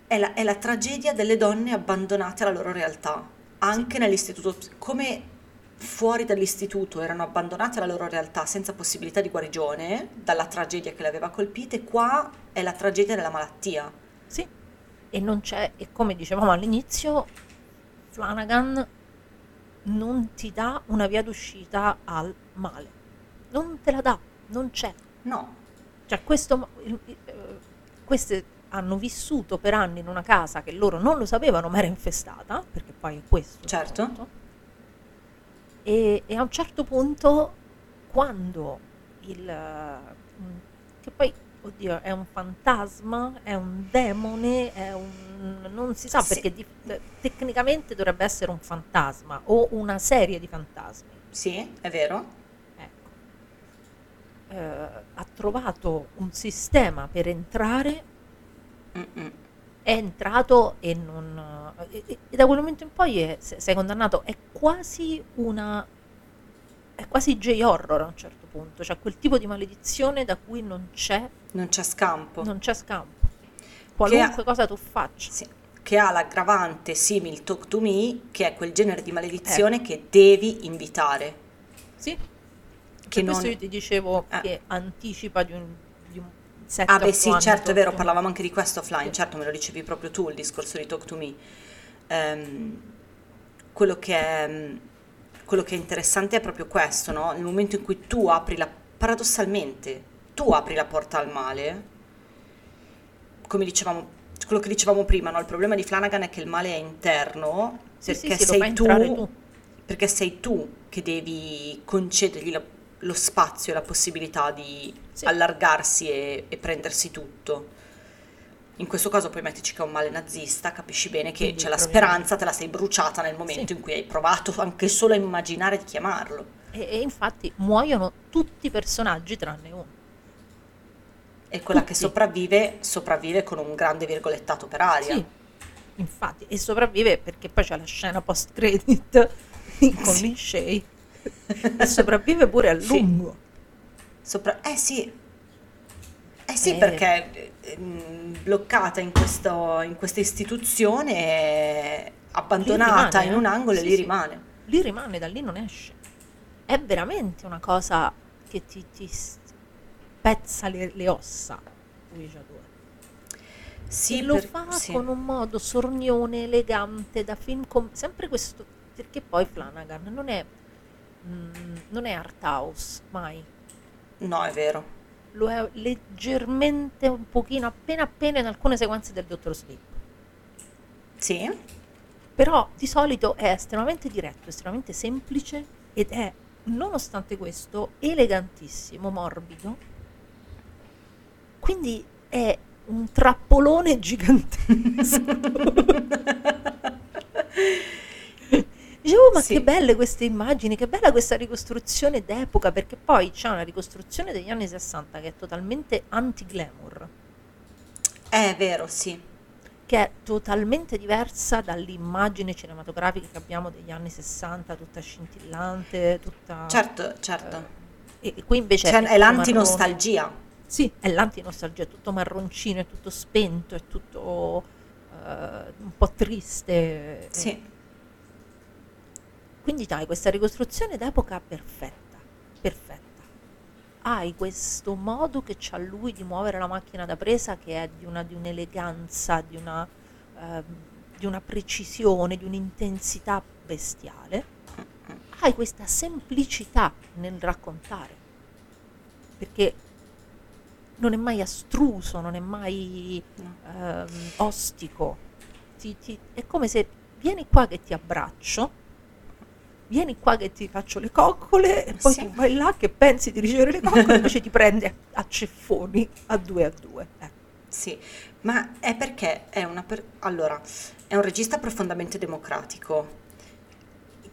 è la, è la tragedia delle donne abbandonate alla loro realtà, anche nell'istituto, come fuori dall'istituto erano abbandonate alla loro realtà senza possibilità di guarigione dalla tragedia che le aveva colpite, qua è la tragedia della malattia. Sì, e non c'è, e come dicevamo all'inizio, Flanagan non ti dà una via d'uscita al male. Non te la dà, non c'è. No, Cioè, questo, eh, queste hanno vissuto per anni in una casa che loro non lo sapevano, ma era infestata, perché poi è questo. il Certo. E, e a un certo punto, quando il... mm, che poi, oddio, è un fantasma, è un demone, è un... non si sa Sì. perché di- tecnicamente dovrebbe essere un fantasma o una serie di fantasmi. sì, è vero. Ecco. Eh, ha trovato un sistema per entrare, Mm-mm. È entrato e non... E, e- e da quel momento in poi è, se- sei condannato, è quasi una... è quasi J-horror a un certo punto, cioè quel tipo di maledizione da cui non c'è, Non c'è scampo. non c'è scampo. Qualunque ha- cosa tu faccia. Sì, che ha l'aggravante simil talk to me, che è quel genere di Eh. maledizione che devi invitare. Sì. Che Per questo non- io ti dicevo Eh. che anticipa di un 7 Ah beh sì, certo, è vero, parlavamo anche di questo offline, Sì. certo me lo dicevi proprio tu il discorso di Talk to Me. Ehm, quello, che è, quello che è interessante è proprio questo, no? Nel momento in cui tu apri la... paradossalmente, tu apri la porta al male, come dicevamo, quello che dicevamo prima, no? Il problema di Flanagan è che il male è interno, Sì, perché sì, sei tu, tu. perché sei tu che devi concedergli la- lo spazio e la possibilità di Sì. allargarsi e, e prendersi tutto. In questo caso poi mettici che è un male nazista, capisci bene che Quindi c'è la speranza, te la sei bruciata nel momento Sì. in cui hai provato anche solo a immaginare di chiamarlo. E, e infatti muoiono tutti i personaggi tranne uno. E quella che Tutti. sopravvive, sopravvive con un grande virgolettato per aria. Sì, infatti, e sopravvive perché poi c'è la scena post credit con Sì. Lin Shay e sopravvive pure a Sì. Sopra- eh sì, eh sì Eh. perché eh, mh, bloccata in, questo- in questa istituzione, eh, abbandonata rimane, in un eh? angolo Sì, e lì sì. rimane. Lì rimane, da lì non esce. È veramente una cosa che ti, ti spezza le, le ossa. Ouija 2. Sì, e lo per- fa sì. con un modo sornione, elegante, da film com- sempre questo perché poi Flanagan non è mm, non è art house mai No, è vero. lo è leggermente un pochino appena appena in alcune sequenze del Dottor Sleep. Sì, però di solito è estremamente diretto estremamente semplice ed è nonostante questo elegantissimo morbido. Quindi è un trappolone gigantesco Dicevo, ma Sì. che belle queste immagini, che bella questa ricostruzione d'epoca, perché poi c'è una ricostruzione degli anni 60 che è totalmente anti-glamour, è vero, sì. che è totalmente diversa dall'immagine cinematografica che abbiamo degli anni 60, tutta scintillante, tutta... Certo, certo. E, e qui invece Cioè, è marrone. l'antinostalgia. Sì, è l'antinostalgia, è tutto marroncino, è tutto spento, è tutto eh, un po' triste. Sì, Quindi hai questa ricostruzione d'epoca perfetta, perfetta. Hai questo modo che c'ha lui di muovere la macchina da presa che è di, una, di un'eleganza, di una... ehm, di una precisione, di un'intensità bestiale, hai questa semplicità nel raccontare, perché non è mai astruso, non è mai ehm, ostico, ti- ti- è come se vieni qua che ti abbraccio, vieni qua che ti faccio le coccole e poi Sì. tu vai là che pensi di ricevere le coccole e invece ti prende a, a ceffoni a due a due. Ecco. Sì, ma è perché è una per- allora, è un regista profondamente democratico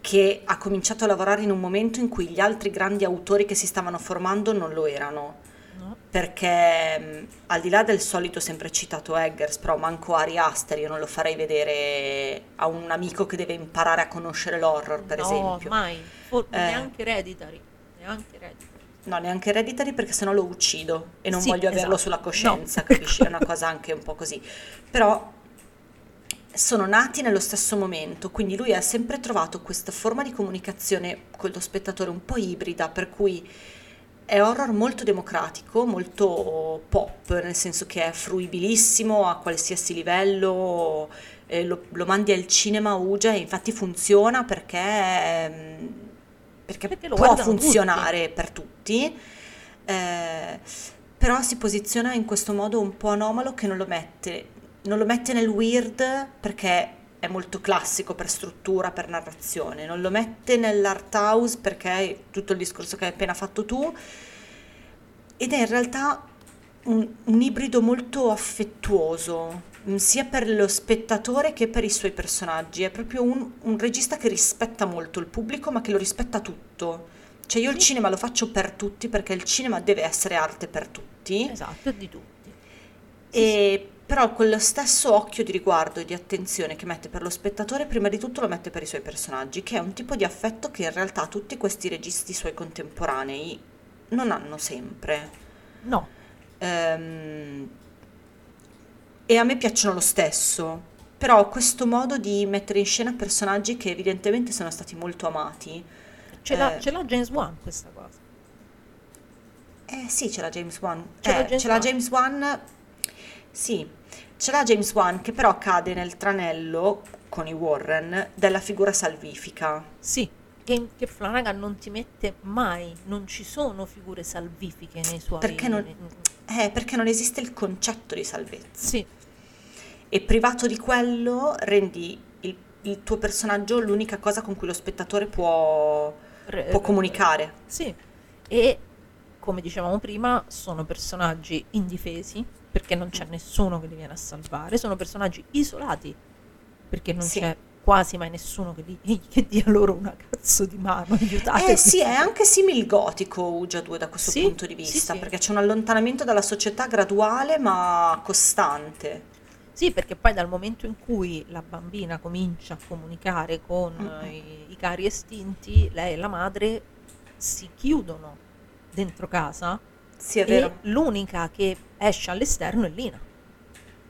che ha cominciato a lavorare in un momento in cui gli altri grandi autori che si stavano formando non lo erano. No? Perché mh, al di là del solito sempre citato Eggers, però manco Ari Aster io non lo farei vedere a un amico che deve imparare a conoscere l'horror, per no, esempio. mai, For- Eh. neanche Hereditary, neanche Hereditary. No, neanche Hereditary perché sennò lo uccido e non Sì, voglio averlo esatto. sulla coscienza, No. capisci? È una cosa anche un po' così. Però sono nati nello stesso momento, quindi lui ha sempre trovato questa forma di comunicazione con lo spettatore un po' ibrida, per cui è horror molto democratico, molto pop, nel senso che è fruibilissimo a qualsiasi livello, eh, lo, lo mandi al cinema Uge e infatti funziona perché, mm, perché Perché può funzionare per tutti, eh, però si posiziona in questo modo un po' anomalo che non lo mette, non lo mette nel weird perché è molto classico per struttura, per narrazione, non lo mette nell'art house perché è tutto il discorso che hai appena fatto tu, ed è in realtà un, un ibrido molto affettuoso, mm, sia per lo spettatore che per i suoi personaggi. È proprio un, un regista che rispetta molto il pubblico, ma che lo rispetta tutto. Cioè io il cinema lo faccio per tutti perché il cinema deve essere arte per tutti. Esatto, di tutti. E però con lo stesso occhio di riguardo e di attenzione che mette per lo spettatore, prima di tutto lo mette per i suoi personaggi, che è un tipo di affetto che in realtà tutti questi registi suoi contemporanei non hanno sempre. No, Ehm, e a me piacciono lo stesso, però questo modo di mettere in scena personaggi che evidentemente sono stati molto amati. ce l'ha, Eh. ce l'ha James Wan questa cosa. Eh sì, ce l'ha James Wan. Ce l'ha Eh, James ce l'ha. James Wan. Sì, ce l'ha James Wan che però cade nel tranello con i Warren della figura salvifica. Sì, che, che Flanagan non ti mette mai, non ci sono figure salvifiche nei suoi... Perché non, eh, perché non esiste il concetto di salvezza. Sì, E privato di quello rendi il, il tuo personaggio l'unica cosa con cui lo spettatore può, re- può comunicare. Sì, e come dicevamo prima, sono personaggi indifesi, perché non c'è nessuno che li viene a salvare, sono personaggi isolati, perché non Sì. c'è quasi mai nessuno che, li- che dia loro una cazzo di mano, aiutatemi. Eh sì, è anche simil gotico Ugia 2 da questo Sì, punto di vista, sì. perché c'è un allontanamento dalla società graduale ma costante. Sì, perché poi dal momento in cui la bambina comincia a comunicare con Mm-mm. eh, i, i cari estinti, lei e la madre si chiudono dentro casa Sì, è e vero. l'unica che esce all'esterno è Lina,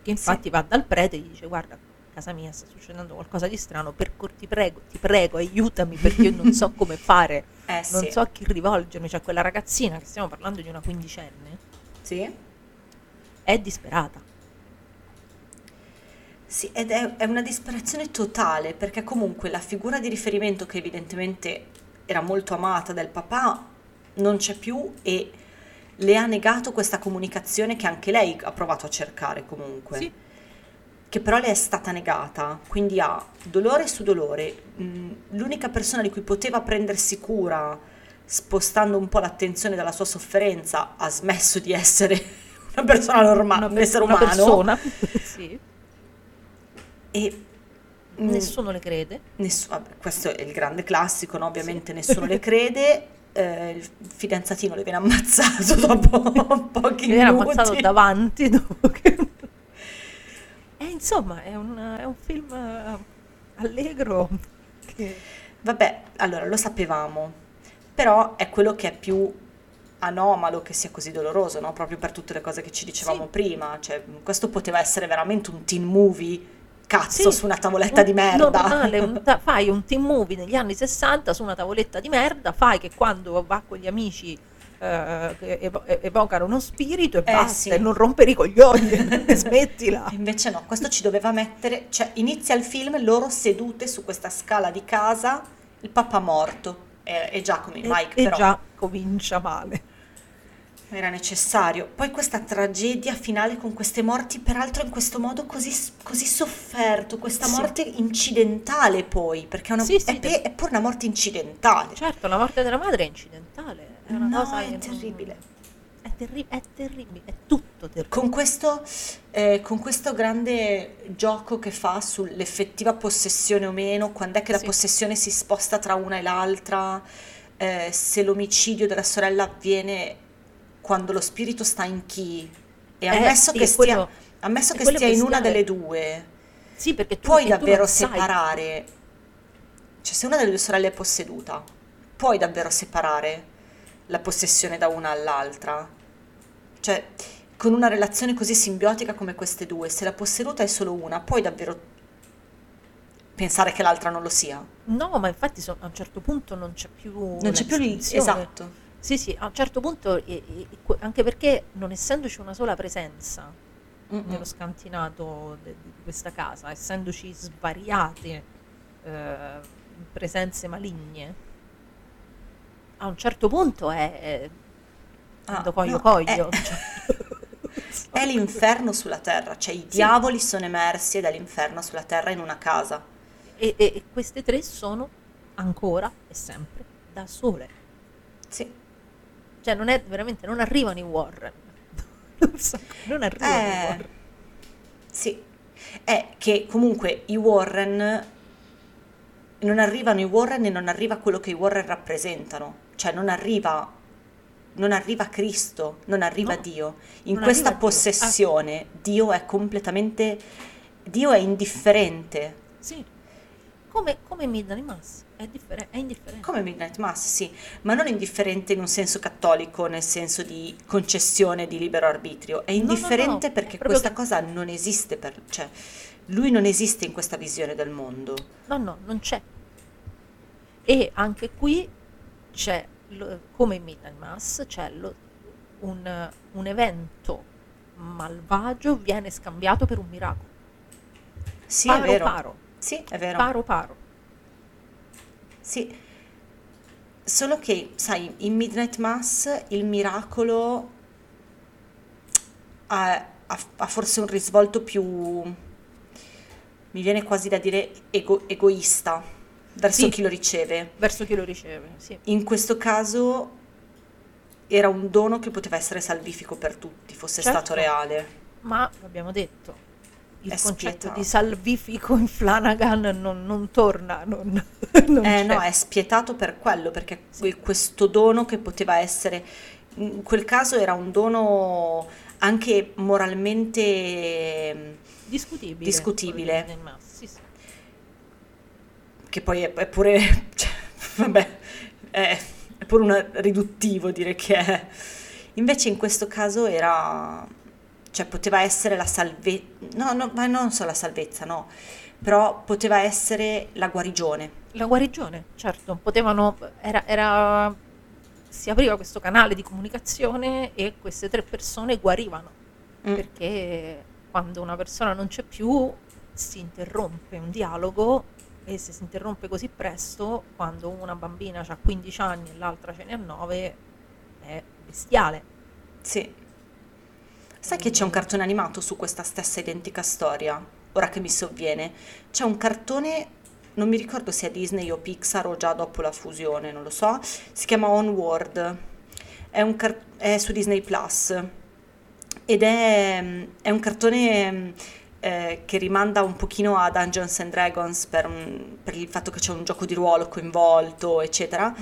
che infatti va dal prete e gli dice guarda, a casa mia sta succedendo qualcosa di strano, per cor- ti prego, ti prego, aiutami perché io non so come fare, Eh non sì. so a chi rivolgermi, cioè quella ragazzina, che stiamo parlando di una quindicenne, Sì. è disperata. Sì, ed è, è una disperazione totale perché comunque la figura di riferimento che evidentemente era molto amata del papà non c'è più e le ha negato questa comunicazione che anche lei ha provato a cercare comunque. Sì. Che però le è stata negata, quindi ha dolore su dolore. Mm, L'unica persona di cui poteva prendersi cura, spostando un po' l'attenzione dalla sua sofferenza, ha smesso di essere una persona normale, un essere una umano. persona, sì. E mm, nessuno le crede. Vabbè, questo è il grande classico, no? ovviamente nessuno le crede. eh, il fidanzatino le viene ammazzato dopo pochi Mi viene minuti. ammazzato davanti dopo che... E insomma, è un, è un film eh, allegro che... Vabbè, allora lo sapevamo, però è quello che è più anomalo che sia così doloroso, no? Proprio per tutte le cose che ci dicevamo Sì. prima. Cioè, questo poteva essere veramente un teen movie, cazzo, Sì, su una tavoletta un- di merda. normale, un ta- fai un team movie negli anni 60 su una tavoletta di merda, fai che quando va con gli amici eh, evo- evocano uno spirito e Eh, basta, sì. e non rompere i coglioni, smettila. Invece no, questo ci doveva mettere, cioè inizia il film loro sedute su questa scala di casa, il papà morto, e, e già come E, Mike e però già comincia male. Era necessario. Poi questa tragedia finale con queste morti, peraltro in questo modo così, così sofferto, questa Sì. morte incidentale poi, perché è, una, Sì, sì, è, pe- è pure una morte incidentale. Certo, la morte della madre è incidentale, è una No, cosa è che non- terribile. È, terri- è terribile, è tutto terribile. Con questo, eh, con questo grande gioco che fa sull'effettiva possessione o meno, quando è che la possessione si sposta tra una e l'altra, eh, se l'omicidio della sorella avviene quando lo spirito sta in chi, e Eh, ammesso sì, che stia, quello- ammesso che stia in una delle due, Sì, perché tu, puoi davvero separare, cioè se una delle due sorelle è posseduta, puoi davvero separare la possessione da una all'altra? Cioè, con una relazione così simbiotica come queste due, se la posseduta è solo una, puoi davvero pensare che l'altra non lo sia? No, ma infatti so- a un certo punto non c'è più Non c'è più lì, esatto. Sì, sì, a un certo punto, anche perché non essendoci una sola presenza Mm-mm. nello scantinato di questa casa, essendoci svariate eh, presenze maligne, a un certo punto è, Ah, quando coglio no, coglio. è-. È l'inferno sulla terra, cioè i diavoli sono emersi dall'inferno sulla terra in una casa. e, e- e queste tre sono ancora e sempre da sole. Sì. Cioè non è veramente, non arrivano i Warren. Non so, non arrivano i Eh, Warren. sì, è che comunque i Warren non arrivano i Warren e non arriva quello che i Warren rappresentano, cioè non arriva, non arriva Cristo, non arriva No, Dio. In questa arriva Dio. possessione Dio è completamente, Dio è indifferente. Sì. Come, come Midnight Mass, è, differen- è indifferente. Come Midnight Mass, sì, ma non indifferente in un senso cattolico, nel senso di concessione di libero arbitrio. È no, indifferente no, è perché proprio questa che- cosa non esiste per, cioè, lui non esiste in questa visione del mondo. No, no, non c'è. E anche qui c'è, come in Midnight Mass, c'è lo- un, un evento malvagio viene scambiato per un miracolo. Sì, paro è vero. paro, Sì, è vero. paro paro. Sì. Solo che, sai, in Midnight Mass il miracolo ha, ha- ha forse un risvolto più, mi viene quasi da dire, ego- egoista verso Sì. chi lo riceve. Verso chi lo riceve, sì. In questo caso era un dono che poteva essere salvifico per tutti, fosse Certo. stato reale. Ma l'abbiamo detto, il È concetto spietato. di salvifico in Flanagan non, non torna, non, non Eh no, è spietato per quello, perché que- questo dono che poteva essere, in quel caso era un dono anche moralmente, discutibile. discutibile. quello di Midnight Mass, sì, sì. che poi è, è pure, cioè, vabbè, è, è pure un riduttivo dire che è. Invece in questo caso era, cioè poteva essere la salvezza, no, no, ma non solo la salvezza, no, però poteva essere la guarigione. La guarigione, certo, potevano, era, era- si apriva questo canale di comunicazione e queste tre persone guarivano, Mm. perché quando una persona non c'è più si interrompe un dialogo e se si interrompe così presto, quando una bambina ha 15 anni e l'altra ce ne ha 9, è bestiale. Sì. Sai che c'è un cartone animato su questa stessa identica storia? Ora che mi sovviene. C'è un cartone, non mi ricordo se è Disney o Pixar o già dopo la fusione, non lo so. Si chiama Onward. È, car- è su Disney Plus. Ed è, è un cartone eh, che rimanda un pochino a Dungeons and Dragons per, un- per il fatto che c'è un gioco di ruolo coinvolto, eccetera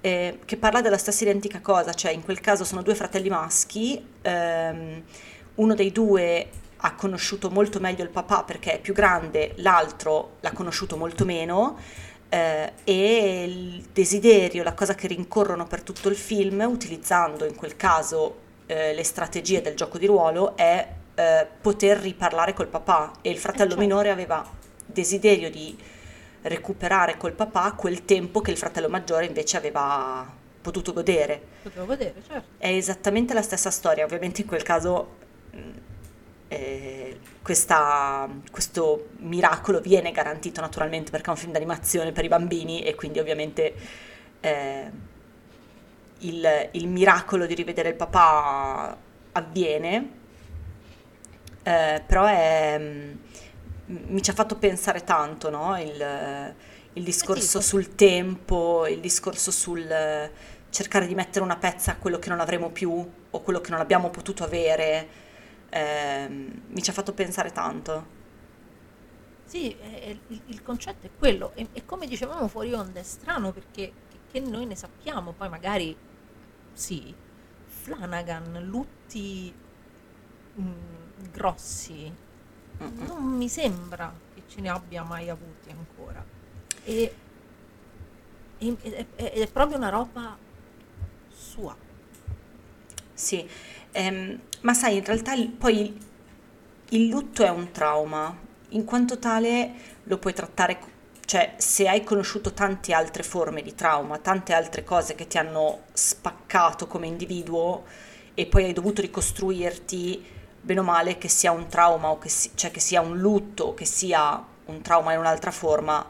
eh, che parla della stessa identica cosa, cioè in quel caso sono due fratelli maschi, ehm, uno dei due ha conosciuto molto meglio il papà perché è più grande, l'altro l'ha conosciuto molto meno. eh, e il desiderio, la cosa che rincorrono per tutto il film, utilizzando in quel caso eh, le strategie del gioco di ruolo, è eh, poter riparlare col papà. E il fratello certo. minore aveva desiderio di recuperare col papà quel tempo che il fratello maggiore invece aveva potuto godere. Potevo vedere, certo. È esattamente la stessa storia, ovviamente in quel caso mh, eh, questa- questo miracolo viene garantito naturalmente perché è un film d'animazione per i bambini e quindi ovviamente eh, il, il miracolo di rivedere il papà avviene, eh, però è, mh, mi ci ha fatto pensare tanto, no? Il, il discorso Eh sul tempo, il discorso sul eh, cercare di mettere una pezza a quello che non avremo più o quello che non abbiamo potuto avere, ehm, mi ci ha fatto pensare tanto. Sì, eh, il, il concetto è quello. E, e come dicevamo fuori onda, è strano perché che, che noi ne sappiamo, poi magari sì, Flanagan, lutti mm, grossi, Mm-mm. non mi sembra che ce ne abbia mai avuti ancora. E, e- è, è proprio una roba sua. Sì, ehm, ma sai, in realtà il- poi il, il lutto è un trauma, in quanto tale lo puoi trattare, cioè se hai conosciuto tante altre forme di trauma, tante altre cose che ti hanno spaccato come individuo e poi hai dovuto ricostruirti, bene o male, che sia un trauma o che, si- cioè che sia un lutto o che sia un trauma in un'altra forma,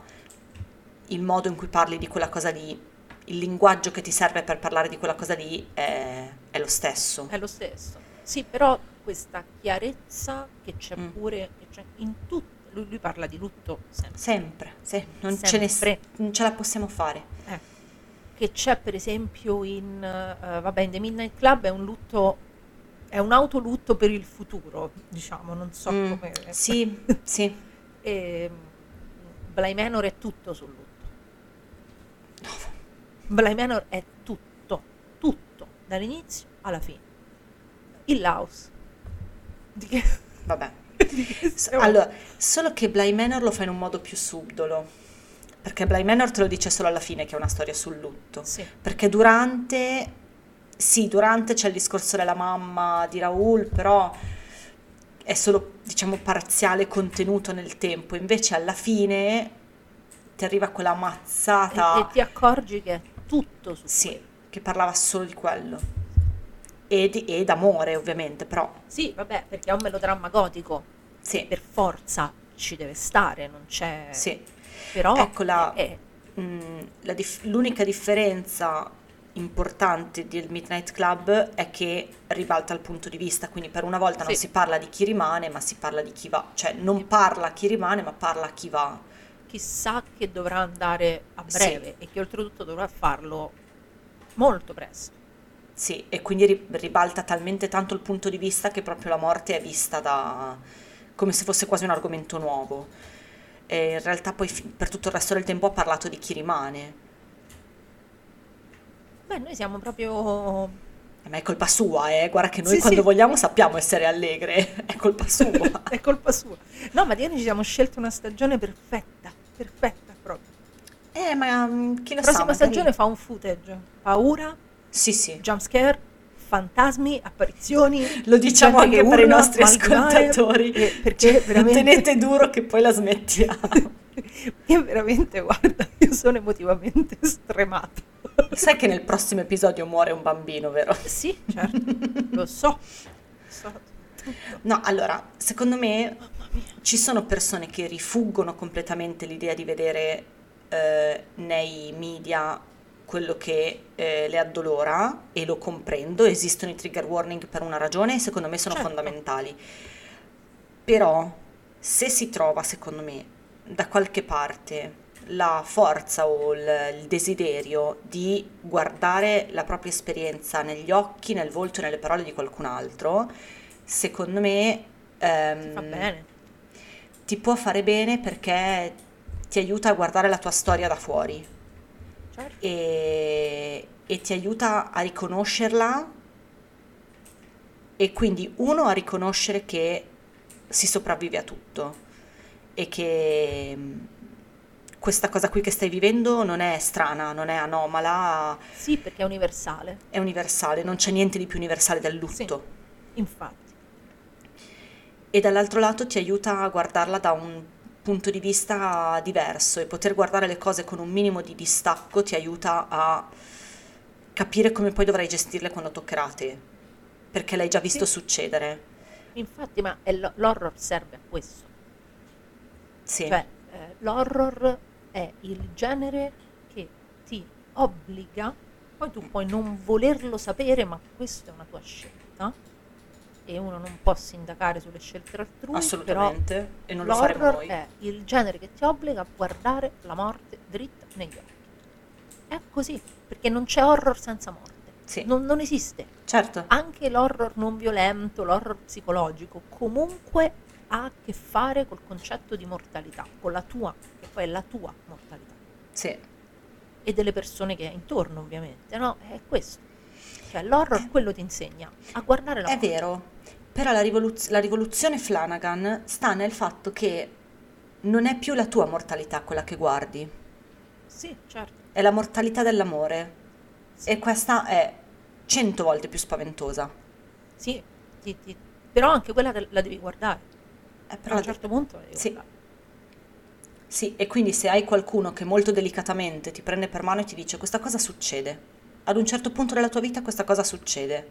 il modo in cui parli di quella cosa lì, il linguaggio che ti serve per parlare di quella cosa lì è, è lo stesso. È lo stesso. Sì, però questa chiarezza che c'è Mm. pure che c'è in tutto. Lui, lui parla di lutto sempre. Sempre, sì, non, ce ne- Sempre. non ce la possiamo fare. Eh, che c'è per esempio in, eh, vabbè, in The Midnight Club è un lutto, è un autolutto per il futuro, diciamo, non so Mm, come... Sì, sì. E Bly Manor è tutto sul lutto. Bly Manor è tutto, tutto, dall'inizio alla fine. Il Laos. Di che, Vabbè. di che S- stiamo- Allora, solo che Bly Manor lo fa in un modo più subdolo. Perché Bly Manor te lo dice solo alla fine che è una storia sul lutto. Sì. Perché durante, sì, durante c'è il discorso della mamma di Raoul, però è solo, diciamo, parziale contenuto nel tempo. Invece alla fine ti arriva quella E, mazzata. e ti accorgi che è tutto su Sì, che parlava solo di quello. E, di- e d'amore, ovviamente, però Sì, vabbè, perché è un melodramma gotico, sì, per forza ci deve stare, non c'è... sì. Però Ecco la- è- Mm, la dif- l'unica differenza importante del Midnight Club è che ribalta il punto di vista, quindi per una volta non Sì. si parla di chi rimane, ma si parla di chi va, cioè non parla chi rimane, ma parla chi va. chissà che dovrà andare a Sì. breve e che oltretutto dovrà farlo molto presto. Sì, e quindi ri- ribalta talmente tanto il punto di vista che proprio la morte è vista da come se fosse quasi un argomento nuovo. E in realtà poi per tutto il resto del tempo ha parlato di chi rimane. Beh, noi siamo proprio... Eh, Ma è colpa sua, eh? Guarda che noi Sì, quando sì. vogliamo sappiamo essere allegre, è colpa sua. è colpa sua. No, ma noi ci siamo scelti una stagione perfetta, perfetta proprio. Eh, ma mm, chi lo La prossima stagione fa un footage, paura, Sì, sì. jumpscare, fantasmi, apparizioni. Lo diciamo anche che per i urla, nostri ascoltatori. e perché veramente... Tenete duro che poi la smettiamo. Io veramente, guarda, io sono emotivamente stremata. Sai che nel prossimo episodio muore un bambino, vero? Sì, certo, lo so. so. No, allora, secondo me ci sono persone che rifuggono completamente l'idea di vedere eh, nei media quello che eh, le addolora e lo comprendo, esistono i trigger warning per una ragione e secondo me sono Certo. fondamentali. Però se si trova, secondo me, da qualche parte la forza o il, desiderio di guardare la propria esperienza negli occhi, nel volto e nelle parole di qualcun altro, secondo me ehm, ti può fare bene perché ti aiuta a guardare la tua storia da fuori. Certo. e, e ti aiuta a riconoscerla e quindi uno a riconoscere che si sopravvive a tutto e che mm, questa cosa qui che stai vivendo non è strana, non è anomala, Sì, perché è universale, è universale, non c'è niente di più universale del lutto. infatti. e dall'altro lato ti aiuta a guardarla da un punto di vista diverso e poter guardare le cose con un minimo di distacco ti aiuta a capire come poi dovrai gestirle quando toccherà a te, perché l'hai già visto Sì. succedere. Infatti, ma l'horror serve a questo. Sì, Cioè, eh, l'horror è il genere che ti obbliga, poi tu puoi non volerlo sapere, ma questa è una tua scelta e uno non può sindacare sulle scelte altrui, assolutamente, e non lo faremo l'horror noi. è il genere che ti obbliga a guardare la morte dritta negli occhi. È così, perché non c'è horror senza morte. Sì. Non, non esiste. Certo, Anche l'horror non violento, l'horror psicologico, comunque ha a che fare col concetto di mortalità, con la tua, che poi è la tua mortalità, sì. e delle persone che hai intorno ovviamente, no? È questo. Cioè l'horror quello ti insegna a guardare la È morte. vero, però la, rivoluz- la rivoluzione Flanagan sta nel fatto che non è più la tua mortalità quella che guardi, Sì, certo. è la mortalità dell'amore. Sì. E questa è cento volte più spaventosa. Sì, ti- ti- però anche quella te- la devi guardare. Eh, A però un certo punto Sì. Sì, e quindi se hai qualcuno che molto delicatamente ti prende per mano e ti dice questa cosa succede, ad un certo punto della tua vita questa cosa succede,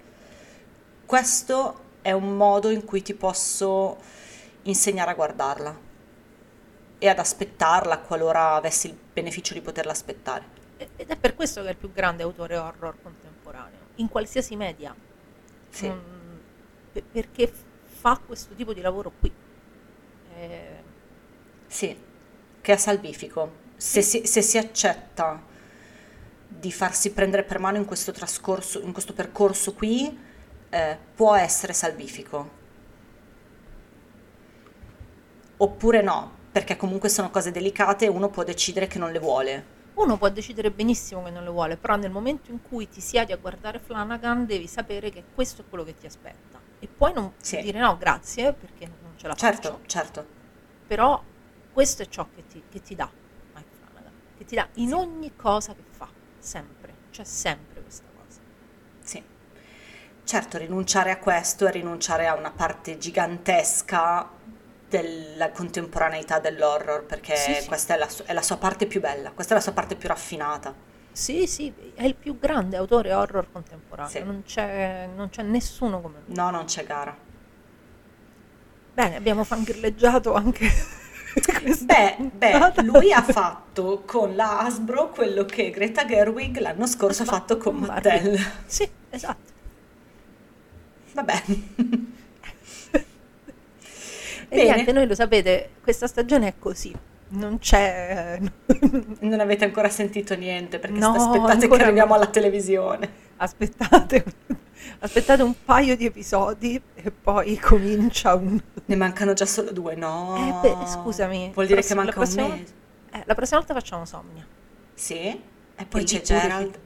questo è un modo in cui ti posso insegnare a guardarla e ad aspettarla qualora avessi il beneficio di poterla aspettare. Ed è per questo che è il più grande autore horror contemporaneo, in qualsiasi media. Sì. Mm, pe- perché fa questo tipo di lavoro qui. Eh, Sì, che è salvifico. Se si, se si accetta di farsi prendere per mano in questo trascorso, in questo percorso qui, eh, può essere salvifico. Oppure no, perché comunque sono cose delicate e uno può decidere che non le vuole. uno può decidere benissimo che non le vuole, però nel momento in cui ti siedi a guardare Flanagan devi sapere che questo è quello che ti aspetta. E poi non Sì. dire no, grazie, perché non ce la Certo, faccio. certo. Però questo è ciò che ti, che ti dà Mike Flanagan, che ti dà in ogni cosa che fa, sempre, c'è sempre questa cosa. Sì. Certo, rinunciare a questo è rinunciare a una parte gigantesca della contemporaneità dell'horror, perché Sì, sì. questa è la, su- è la sua parte più bella, questa è la sua parte più raffinata. Sì, sì, è il più grande autore horror contemporaneo, Sì. non, c'è, non c'è nessuno come lui. No, non c'è gara. Bene, abbiamo fangirleggiato anche Beh, beh, lui ha fatto con la Hasbro quello che Greta Gerwig l'anno scorso ha fatto con. Mattel. Sì, esatto. Vabbè. E Bene. niente, noi lo sapete, questa stagione è così. Non c'è. Non avete ancora sentito niente perché No, aspettate che arriviamo alla televisione. Aspettate, aspettate un paio di episodi e poi comincia un. Ne mancano già solo due, no? Eh, beh, scusami. Vuol dire che prossima- manca la un prossima- mese. Eh, la prossima volta facciamo Somnia. Sì? E poi E c'è Gerald.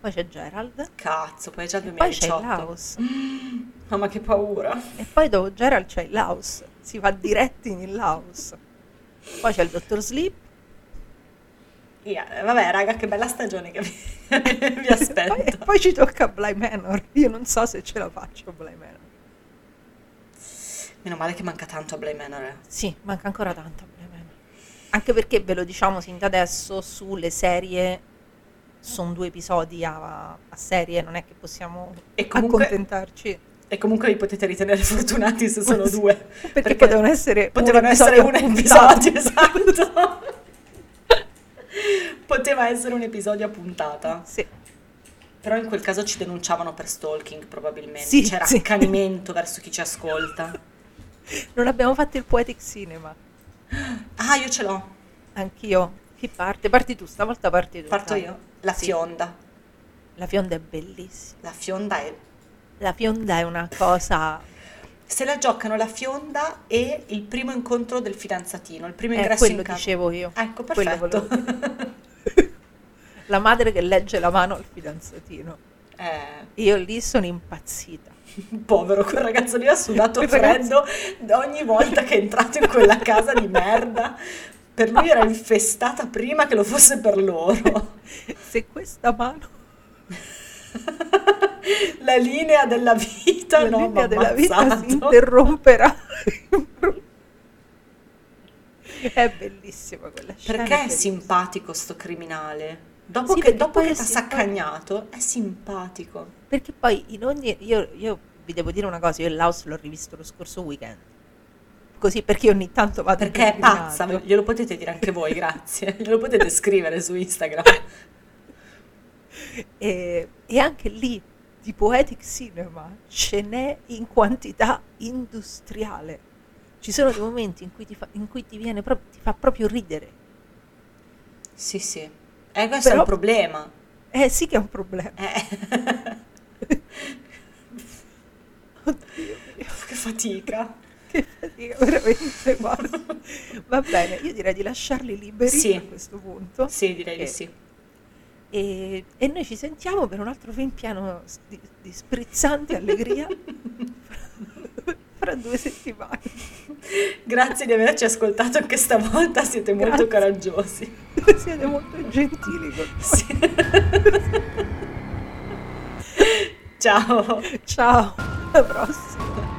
Poi c'è Gerald. Cazzo, poi è già il E poi c'è 2018. Laos. Mamma che paura. E poi dopo Gerald c'è il Laos. Si va diretti in Laos. Poi c'è il dottor Sleep. Yeah, vabbè, raga, che bella stagione che vi, vi E poi, aspetta. poi ci tocca Bly Manor. Io non so se ce la faccio Bly Manor. Meno male che manca tanto a Bly Manor. eh. Sì, manca ancora tanto a Bly Manor. Anche perché ve lo diciamo sin da adesso, sulle serie sono due episodi a, a serie, non è che possiamo comunque- accontentarci. E comunque vi potete ritenere fortunati se sono due. Perché, potevano essere un potevano essere episodio un episodio, esatto. Poteva essere un episodio a puntata. Sì, Però in quel caso ci denunciavano per stalking, probabilmente. Sì, C'era sì. accanimento verso chi ci ascolta. non abbiamo fatto il poetic cinema. Ah, io ce l'ho. Anch'io. Chi parte? Parti tu, stavolta parti tu. Parto dai. io. La Sì. fionda. La fionda è bellissima. La fionda è... La fionda è una cosa... Se la giocano la fionda e il primo incontro del fidanzatino, il primo È ingresso quello in casa. dicevo io. Ecco, perfetto. La madre che legge la mano al fidanzatino. eh, Io lì sono impazzita. povero, quel ragazzo lì ha sudato freddo ogni volta che è entrato in quella casa di merda. Per lui era infestata prima che lo fosse per loro. Se questa mano, La linea della vita, la no, linea della vita si interromperà. è bellissima quella scena. Perché è bellissima. simpatico sto criminale? Dopo Sì, che, dopo che è ti ha saccagnato, è simpatico. Perché poi in ogni... Io, io vi devo dire una cosa, io il Laos l'ho rivisto lo scorso weekend. Così perché ogni tanto vado Perché è pazza, glielo potete dire anche voi, grazie. Glielo potete scrivere su Instagram. E, e anche lì di poetic cinema ce n'è in quantità industriale. Ci sono dei momenti in cui ti fa, in cui ti viene proprio, ti fa proprio ridere. Sì, sì. E questo è Però- il problema. Eh sì che è un problema. Eh. Oddio che fatica. che fatica, veramente, guarda. Va bene, io direi di lasciarli liberi Sì. a questo punto. Sì, direi di Eh, sì. E, e noi ci sentiamo per un altro film piano di, di sprizzante allegria fra due settimane. Grazie di averci ascoltato anche stavolta, siete molto Grazie. coraggiosi. Siete molto gentili con noi. Sì. Ciao. Ciao, alla prossima.